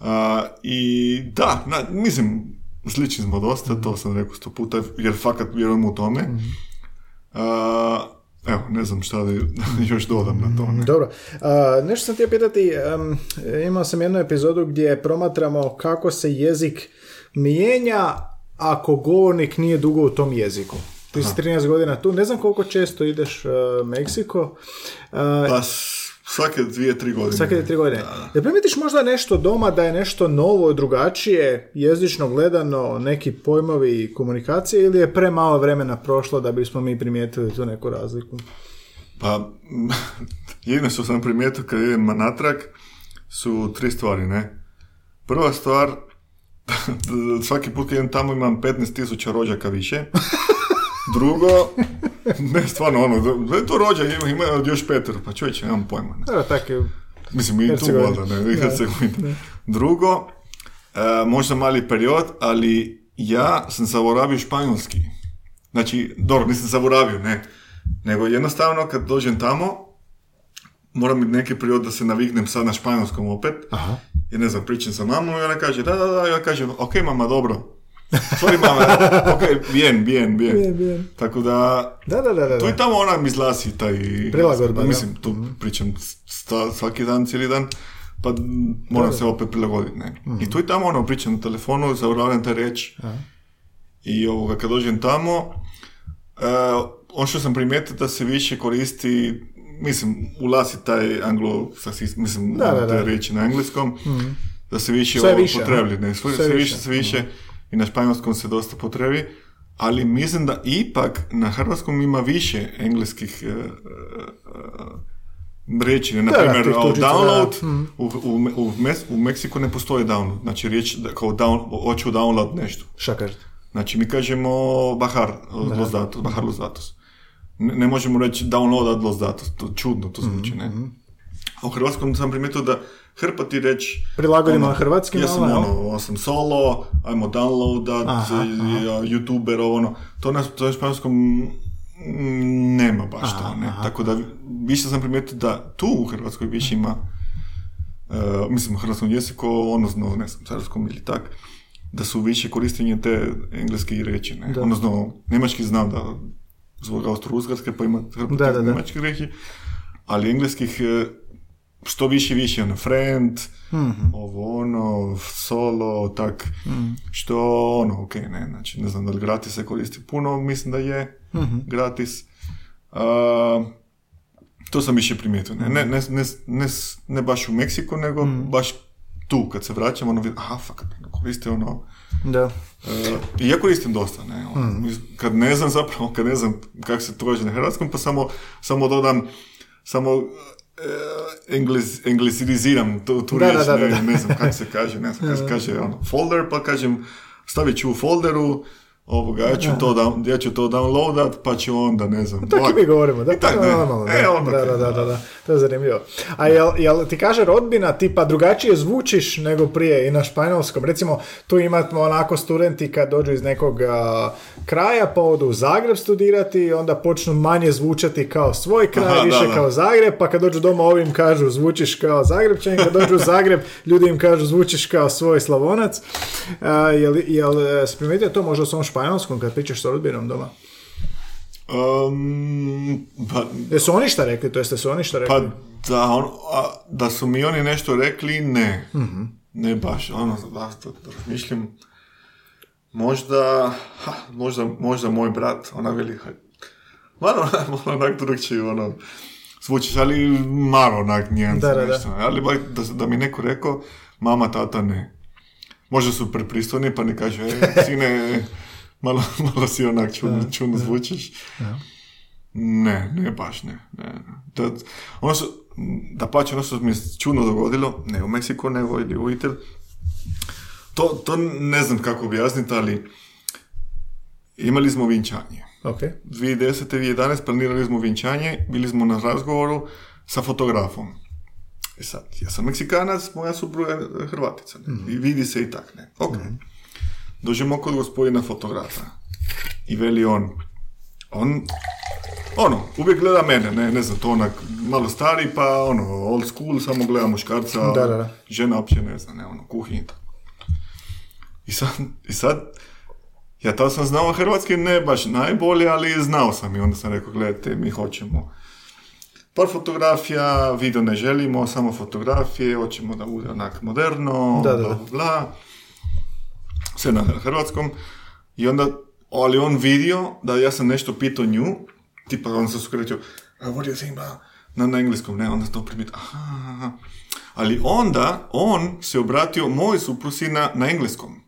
A, I da, na, mislim, slični smo dosta, to sam rekao sto puta, jer fakat vjerujem u tome. A, evo, ne znam šta da *laughs* još dodam na to. Ne? Dobro. A, nešto sam htio pitati, em, imao sam jednu epizodu gdje promatramo kako se jezik mijenja ako govornik nije dugo u tom jeziku. Ti si 13 godina tu, ne znam koliko često ideš u Meksiko. A, Pa svake dvije, tri godine. Svake tri godine. Da primitiš možda nešto doma da je nešto novo, drugačije, jezično gledano, neki pojmovi i komunikacije ili je premalo vremena prošlo da bismo mi primijetili tu neku razliku? Pa, *laughs* jedino što sam primijetio kad idem natrag su tri stvari, ne? Prva stvar, *laughs* svaki put kad idem tamo imam 15.000 rođaka više. *laughs* Drugo, ne, stvarno, ono, da je to rođak, ima, ima još petero, pa čovječe, nemam pojma. Ne? Da, tako je. Mislim, i tu valjda, ne, i Hercegovina. Drugo, e, možda mali period, ali ja sam zaboravio španjolski. Znači, dobro, nisam zaboravio, ne. Nego jednostavno kad dođem tamo, moram biti neki period da se naviknem sad na španjolskom opet. Aha. Jer ne znam, pričam sa mamom i ona kaže, da, da, da, ja kažem, ok mama, dobro. Sorry mama, ok, bien, bien, bien. Bien, bien. Tako da, Da, da, da, da. tu da. i tamo ona mi izlasi taj... Prilagodba, da. Mislim, tu pričam sta, svaki dan, cijeli dan, pa moram se opet prilagoditi. Ne? I tu i tamo ono, pričam na telefonu, zaboravljam te reći. I ovoga, kad dođem tamo, uh, ono što sam primijetio da se više koristi, mislim, ulasi taj anglo, mislim, Da, da, te da. riječi na engleskom, da se više Sve ovo aha. ne, sve, Sve više. sve više, i na španjolskom se dosta potrebi, ali mislim da ipak na hrvatskom ima više engleskih e, e, riječi, na primjer, download, da. Mhm. u, u, u, Mes- u Meksiku ne postoji download, znači riječ kao down, hoću download nešto. Šta kažete? Znači, mi kažemo bahar los datos, bahar los datos. Ne, ne možemo reći downloadat los datos, to čudno to zvuči, ne? A u hrvatskom sam primijetio da hrpa ti reći... Prilagodimo na hrvatski Ja sam malo, ono, ovo sam solo, ajmo downloadat, Aha, i- ja, youtuber, ovo ono. To na, to na španjolskom mm, nema baš to, ne? Tako da više sam primijetio da tu u Hrvatskoj više ima e, mislim u hrvatskom jeziku, odnosno ne znam, carskom ili tak, da su više korištenje te engleske riječi, ne? Odnosno, njemački znam da zbog austro-ugarske pa ima Da, da, da. njemačkih riječi, ali engleskih e, što više više, ono, friend, Mhm. ovo ono, solo, tak, što ono, ok, ne, znači, ne znam da li gratis se koristi puno, mislim da je Mhm. gratis. A, to sam više primijetio, ne, ne, ne, ne, ne, ne baš u Meksiku, nego Mhm. baš tu, kad se vraćam, ono, vidim, aha, fakat, koriste ono, Da. E, I ja koristim dosta, ne. ono, Hmm. Kad ne znam zapravo, kad ne znam kako se to na hrvatskom, pa samo, samo dodam, samo engles, englesiziram tu, tu Da, riječ, da, da, ne, ne znam kako se kaže, ne znam kako se *laughs* kaže, ono, folder, pa kažem, stavit ću u folderu, ovoga, ja ću, to, down, ja ću to downloadat, pa ću onda, ne znam, Tako mi govorimo, da, I tak, je normalno, da, E, onda da, ok, da, da, da, da, to je zanimljivo. A jel, jel ti kaže rodbina, tipa drugačije zvučiš nego prije i na španjolskom? Recimo, tu imamo onako studenti kad dođu iz nekog a, kraja, pa odu u Zagreb studirati i onda počnu manje zvučati kao svoj kraj, Aha, da, više da. kao Zagreb, pa kad dođu doma ovim kažu zvučiš kao Zagrebčan, kad dođu u Zagreb ljudi im kažu zvučiš kao svoj Slavonac. A, jel, jel e, primijetio to možda u svom španjolskom kad pričaš s rodbinom doma? Um, pa, Jesu oni šta rekli, to jeste su oni šta rekli? pa da, on, a, da su mi oni nešto rekli, ne. Ne baš, ono, da, da, da razmišljam. Možda, ha, možda, možda moj brat, ona veli, malo, *laughs* malo onak drugčije, ono, zvučiš, ali malo onak nijansa, Da, da, da. nešto. Ali bak, da, da mi neko rekao, mama, tata, ne. Možda su prepristojni, pa ne kaže, e, sine, malo, *laughs* malo si onak čudno, čudno zvučiš. Ne, ne baš ne. ne. Da, ono su, da pače, ono što mi se čudno dogodilo, ne u Meksiku, nego ili u Italiji, to, to ne znam kako objasniti, ali imali smo vinčanje. Ok. 2010. 2011. planirali smo vinčanje, bili smo na razgovoru sa fotografom. I sad, ja sam Meksikanac, moja supruga je Hrvatica. Ne? I vidi se i tak, ne. Ok. Dođemo kod gospodina fotografa. I veli on, on, ono, uvijek gleda mene, ne, ne znam, to onak malo stari, pa ono, old school, samo gleda muškarca, Da, da, da. žena uopće ne zna, ne, ono, kuhinje i sad, i sad, ja tad sam znao hrvatski ne baš najbolje, ali znao sam i onda sam rekao, gledajte, mi hoćemo par fotografija, video ne želimo, samo fotografije, hoćemo da bude onak moderno, Da, da, da. bla, bla, bla. Sve na hrvatskom. I onda, ali on vidio da ja sam nešto pitao nju, tipa on se skretio, "Uh, what do you think about, na, na engleskom, ne, onda to primiti, aha, aha. Ali onda, on se obratio moj suprusi na, na engleskom.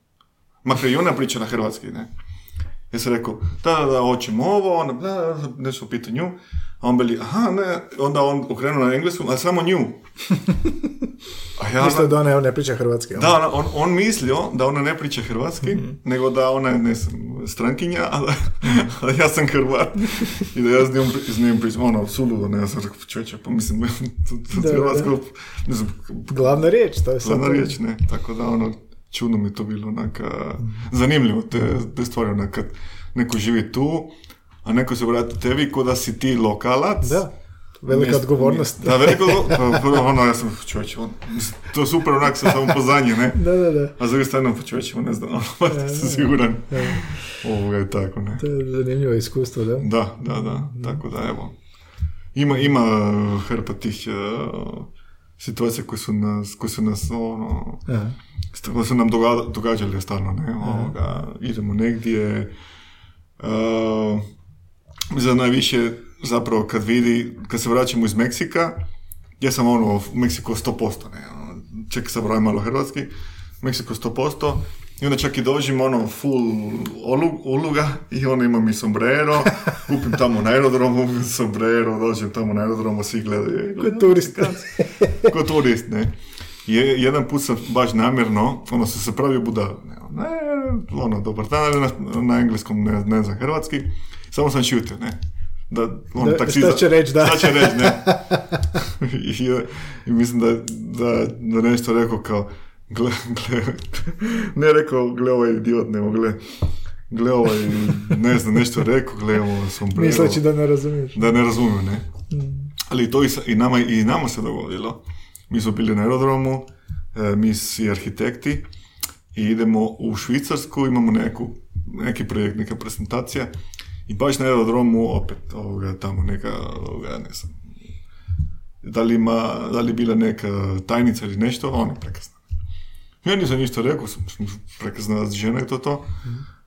Makar i ona priča na hrvatski, ne. Ja sam rekao, da, da, da, hoćemo ovo, onda, da, da, da, nešto pita nju. A on bili, aha, ne, onda on okrenuo na engleskom, a samo nju. *laughs* A ja, Mislio da ona ne priča hrvatski. ono. da, ona- on, on mislio da ona ne priča hrvatski, nego da ona je, strankinja, a da, *laughs* a ja sam Hrvat. I da ja s njom, s njom pričam, ono, suludo, ne, ja sam rekao, čovječe, pa mislim, *laughs* to, Da, da, da. hrvatsko, Glavna riječ, to je glavna riječ, ne, tako da, ono, čudno mi je to bilo, onak, zanimljivo, te, te stvari, onak, kad neko živi tu, a neko se vrati tebi ko da si ti lokalac, Da, velika Mjesto- odgovornost. Da, velika odgovornost. Pa, ono, ja sam, čovječe, on, mislim, to je super onak sa samopoznanje, ne? Da, da, da. A s druge strane, pa ne znam, ono, *laughs* sam siguran. Ovoga je tako, ne? To je zanimljivo iskustvo, da. Da, da, da, tako da, evo. Ima, ima uh, hrpa tih uh, situacija koje su nas, koje su nas, ono, Aha. koje su nam doga- događale stalno, ne? Ovoga, idemo negdje, uh, za najviše zapravo kad vidi, kad se vraćamo iz Meksika, ja sam ono u Meksiku 100%, ne, ono, čekaj sad malo hrvatski, Meksiko 100%, i onda čak i dođem ono full olu- uluga i onda imam i sombrero, *laughs* kupim tamo na aerodromu sombrero, dođem tamo na aerodromu, svi gledaju. Ko turist. *laughs* Ko turist, ne. Je, jedan put sam baš namjerno, ono se se pravio budal, ne, ono, ne, ono, dobar dan, na, na engleskom ne, ne znam hrvatski, samo sam šutio, ne. Da, on, Da, taksi, šta će reći, da. Šta će reći, ne. *laughs* I, I mislim da, da, da nešto rekao kao, gle, gle, ne rekao, gle ovaj idiot, nego gle, gle ovaj, ne znam, nešto rekao, gle ovo sombrero. Misleći da ne razumiješ. Da ne razumiju, ne. Ali to i, i, nama, i nama se dogodilo. Mi smo bili na aerodromu, e, mi svi arhitekti i idemo u Švicarsku, imamo neku, neki projekt, neka prezentacija i baš na aerodromu opet ovoga, tamo neka, ovoga, ne znam, da li, ima, da li bila neka tajnica ili nešto, ono prekasno. Ja nisam ništa rekao, sam, prekasna žena je to to.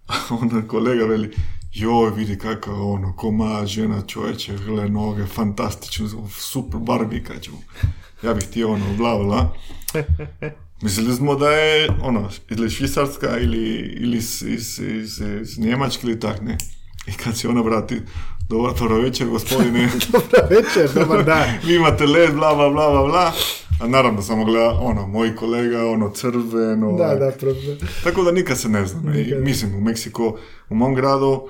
A onda kolega veli, joj, vidi kakav ono, koma žena čovječe, gle noge, fantastično, super Barbie, kažu. Ja bih htio ono, bla, bla. *laughs* Mislili smo da je, ono, ili Švicarska ili, ili iz, iz, iz, iz Njemačke ili tak, ne. I kad se ona vrati, dobar dobro večer, gospodine, *laughs* Dobro večer, dobar dan. *laughs* vi imate led, bla, bla, bla, bla, bla. A naravno samo gleda, ono, moj kolega, ono, crveno. Da, da, problem. Tako da nikad se ne zna. Nikad. mislim, u Meksiko, u mom gradu,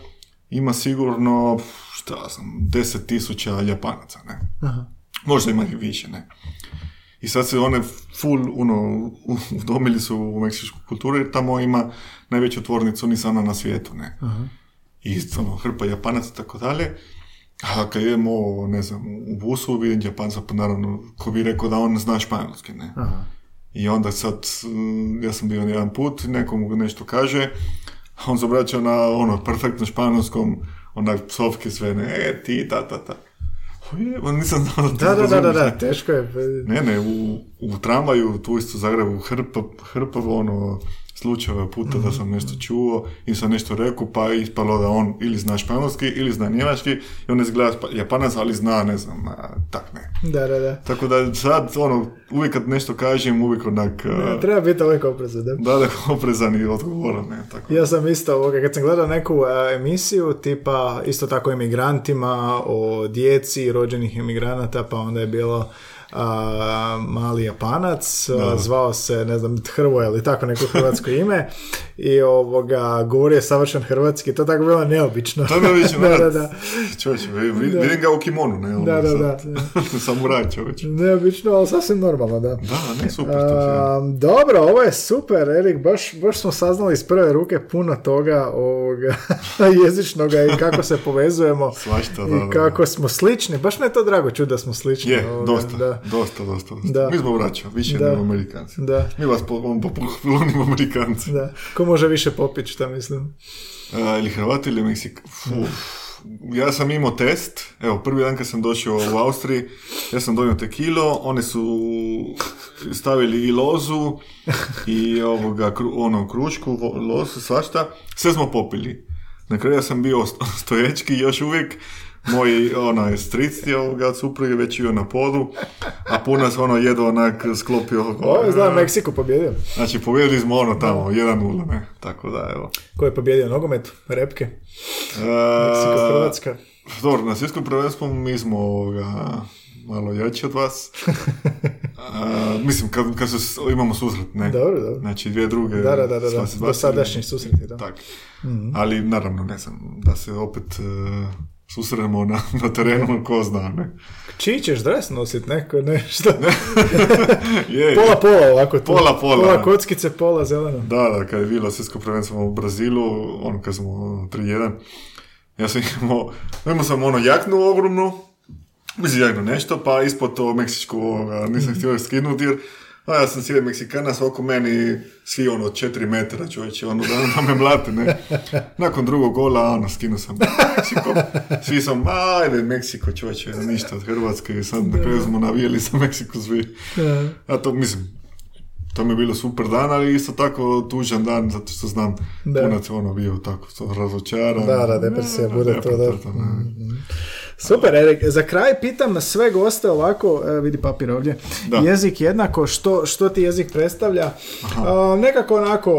ima sigurno, šta znam, deset tisuća Japanaca, ne. Aha. Možda ima i više, ne. I sad se one full, ono, u- udomili su u meksičku kulturu jer tamo ima najveću tvornicu Nisana na svijetu, ne. I ono, hrpa Japanaca i tako dalje. A kad idemo, ne znam, u busu, vidim Japanca, pa naravno, ko bi rekao da on zna španjolski, ne. Aha. I onda sad, mm, ja sam bio jedan put, nekomu nešto kaže, a on se obraća na ono, perfektno španjolskom, onak psovke sve, ne, e, ti, ta, ta, ta. Je, nisam znao da Da, da, da, da, da, teško je. Ne, ne, u, u tramvaju, tu isto Zagrebu, hrpa, hrpa ono, slučajeva puta da sam nešto čuo i sam nešto rekao, pa je ispalo da on ili zna španjolski ili zna njemački i on izgleda japanac, ali zna, ne znam, a, tak ne. Da, da, da. Tako da sad, ono, uvijek kad nešto kažem, uvijek onak, a, Treba biti uvijek oprezan, da. da, da, *laughs* oprezan i odgovoran, ne, tako. Ja sam isto, ovoga, kad sam gledao neku a, emisiju, tipa isto tako emigrantima, o djeci rođenih emigranata, pa onda je bilo mali japanac, a, zvao se, ne znam, Hrvoje ili tako neko hrvatsko ime i ovoga, govorio je savršen hrvatski, to je tako bilo neobično. To mi više, *laughs* da, da, da. Čovječ, vi- vi- vidim ga u kimonu, ne, ono, Da, da, da. *laughs* Samuraj čovječ. Neobično, ali sasvim normalno, da. Da, ne, super, to je. A, dobro, ovo je super, Erik, baš, baš smo saznali iz prve ruke puno toga ovoga *laughs* jezičnoga i kako se povezujemo Svašta, da, i da. kako smo slični. Baš me je to drago čuti da smo slični. Je, ovoga, dosta, Da, dosta, dosta, dosta. Da. Mi smo braća, više Da. nego Amerikanci. da, Mi vas po, po, po, po Amerikanci. da. Ko može više popiti, šta mislim? A, ili Hrvati ili Meksik. Ja sam imao test, evo prvi dan kad sam došao u Austriji, ja sam donio tekilo, oni su stavili i lozu i ovoga, kru- ono, kručku, lozu, svašta, sve smo popili. Na kraju ja sam bio sto- *laughs* stoječki još uvijek, moj onaj stric je ovoga supruge već bio na podu, a puno se ono jedo onak sklopio. Ovo je znam Meksiku pobjedio. Znači, pobjedili smo ono tamo, 1-0, ne, tako da, evo. Ko je pobjedio nogomet? Repke? E, Meksiko, Hrvatska. Dobro, na svjetskom prvenstvu mi smo ovoga, malo jači od vas. *laughs* A, mislim, kad, kad se, imamo susret, ne? Dobro, dobro. Znači, dvije druge. Da, da, da, da, bacili. Dosadašnji susreti, da. Tak. Ali, naravno, ne znam, da se opet e, susremo na, na terenu, ko zna, ne? Čiji ćeš dres nosit, neko, nešto? *laughs* Je, Pola, pola ovako. tu. Pola, pola. Pola kockice, pola zeleno. Da, da, kad je bilo svjetsko prvenstvo u Brazilu, ono kad smo ono, 3-1, ja sam *laughs* imao, imao sam ono jaknu ogromnu, mislim jaknu nešto, pa ispod to meksičku ovoga, nisam htio skinuti jer a ja sam cijeli Meksikanac, oko meni svi ono 4 metra čovječe, ono da, da me mlate, ne. Nakon drugog gola, ono, skinuo sam Meksiko, svi sam, ajde Meksiko čovječe, ništa od Hrvatske i sad na kraju smo navijeli za Meksiko svi. A to, mislim, to mi je bilo super dan, ali isto tako tužan dan, zato što znam Da. punac je ono bio tako to razočaran. Da, da, depresija bude to, da. Super, Erik. Za kraj pitam sve goste ovako, e, vidi papir ovdje, Da. jezik jednako, što, što ti jezik predstavlja? A, nekako onako,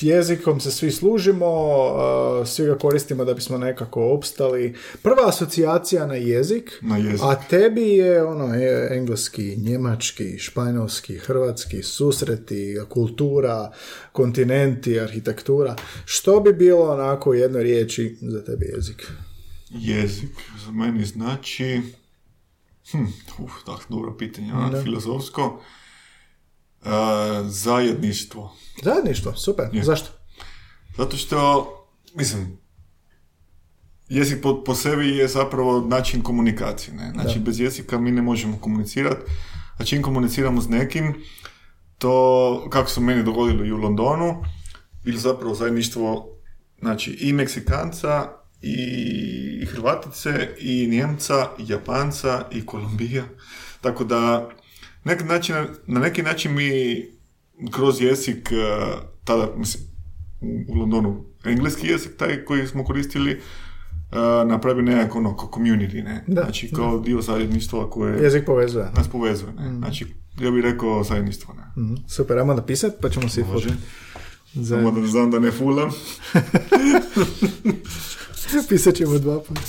jezikom se svi služimo, a, svi ga koristimo da bismo nekako opstali. Prva asocijacija na jezik, Na jezik. a tebi je ono, je engleski, njemački, španjolski, hrvatski, susreti, kultura, kontinenti, arhitektura. Što bi bilo onako u jednoj riječi za tebi jezik? Jezik za meni znači... Hm, uf, da, dobro pitanje, a, filozofsko. E, zajedništvo. Zajedništvo, super. Zašto? Zato što, mislim, jezik po, po sebi je zapravo način komunikacije. Ne? Znači, bez jezika mi ne možemo komunicirati, a čim komuniciramo s nekim, to, kako se meni dogodilo i u Londonu, ili zapravo zajedništvo znači, i Meksikanca, i Hrvatice, i Njemca, i Japanca, i Kolumbija. Tako da, nek način, na neki način mi kroz jezik, eh, tada, mislim, u- Londonu engleski jezik, taj koji smo koristili, uh, napravi nekako ono, kao community, ne? Da, znači, kao dio zajedništva koje Jezik povezuje. nas povezuje, ne? Znači, ja bih rekao zajedništvo, ne? Mhm, Super, ajmo napisat pa ćemo si Može. Samo da znam da ne fulam. *laughs* *laughs* Pisat ćemo dva puta.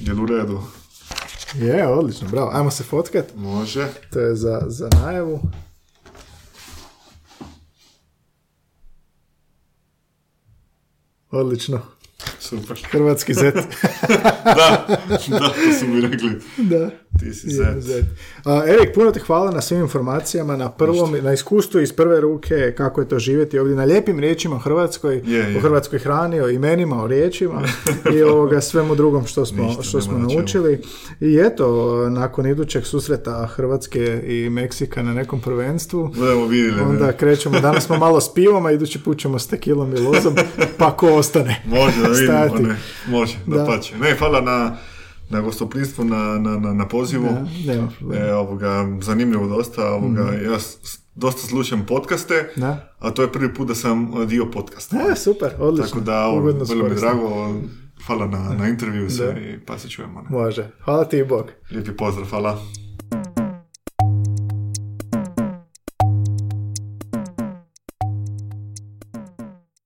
Jel u redu? Je, odlično, bravo. Ajmo se fotkat. Može. To je za, za najavu. Odlično. Super. Hrvatski zet. *laughs* da, da, to su mi rekli. Da. Ti si zet. zet. A, Erik, puno ti hvala na svim informacijama, na prvom, na iskustvu iz prve ruke, kako je to živjeti ovdje, na lijepim riječima o Hrvatskoj, Je, je. o hrvatskoj hrani, o imenima, o riječima i *laughs* ovoga svemu drugom što smo, Ništa, što smo čemu. naučili. I eto, nakon idućeg susreta Hrvatske i Meksika na nekom prvenstvu, Budemo vidjeli. onda ne? krećemo, danas smo malo s pivom, a idući put ćemo s tekilom i lozom, pa ko ostane. Može da vidimo, ne, može, Da. da pače. Ne, hvala na, na gostoprinstvu, na, na, na, na pozivu. Da, nema. E, ovoga, zanimljivo dosta. Ovoga, Mhm. Ja dosta slušam podcaste, Da. a to je prvi put da sam dio podcasta. E, super, odlično. Tako da, ovo, vrlo mi drago. Hvala na, na intervju i sve i pa se čujemo. Ne? Može. Hvala ti i Bog. Lijepi pozdrav, hvala.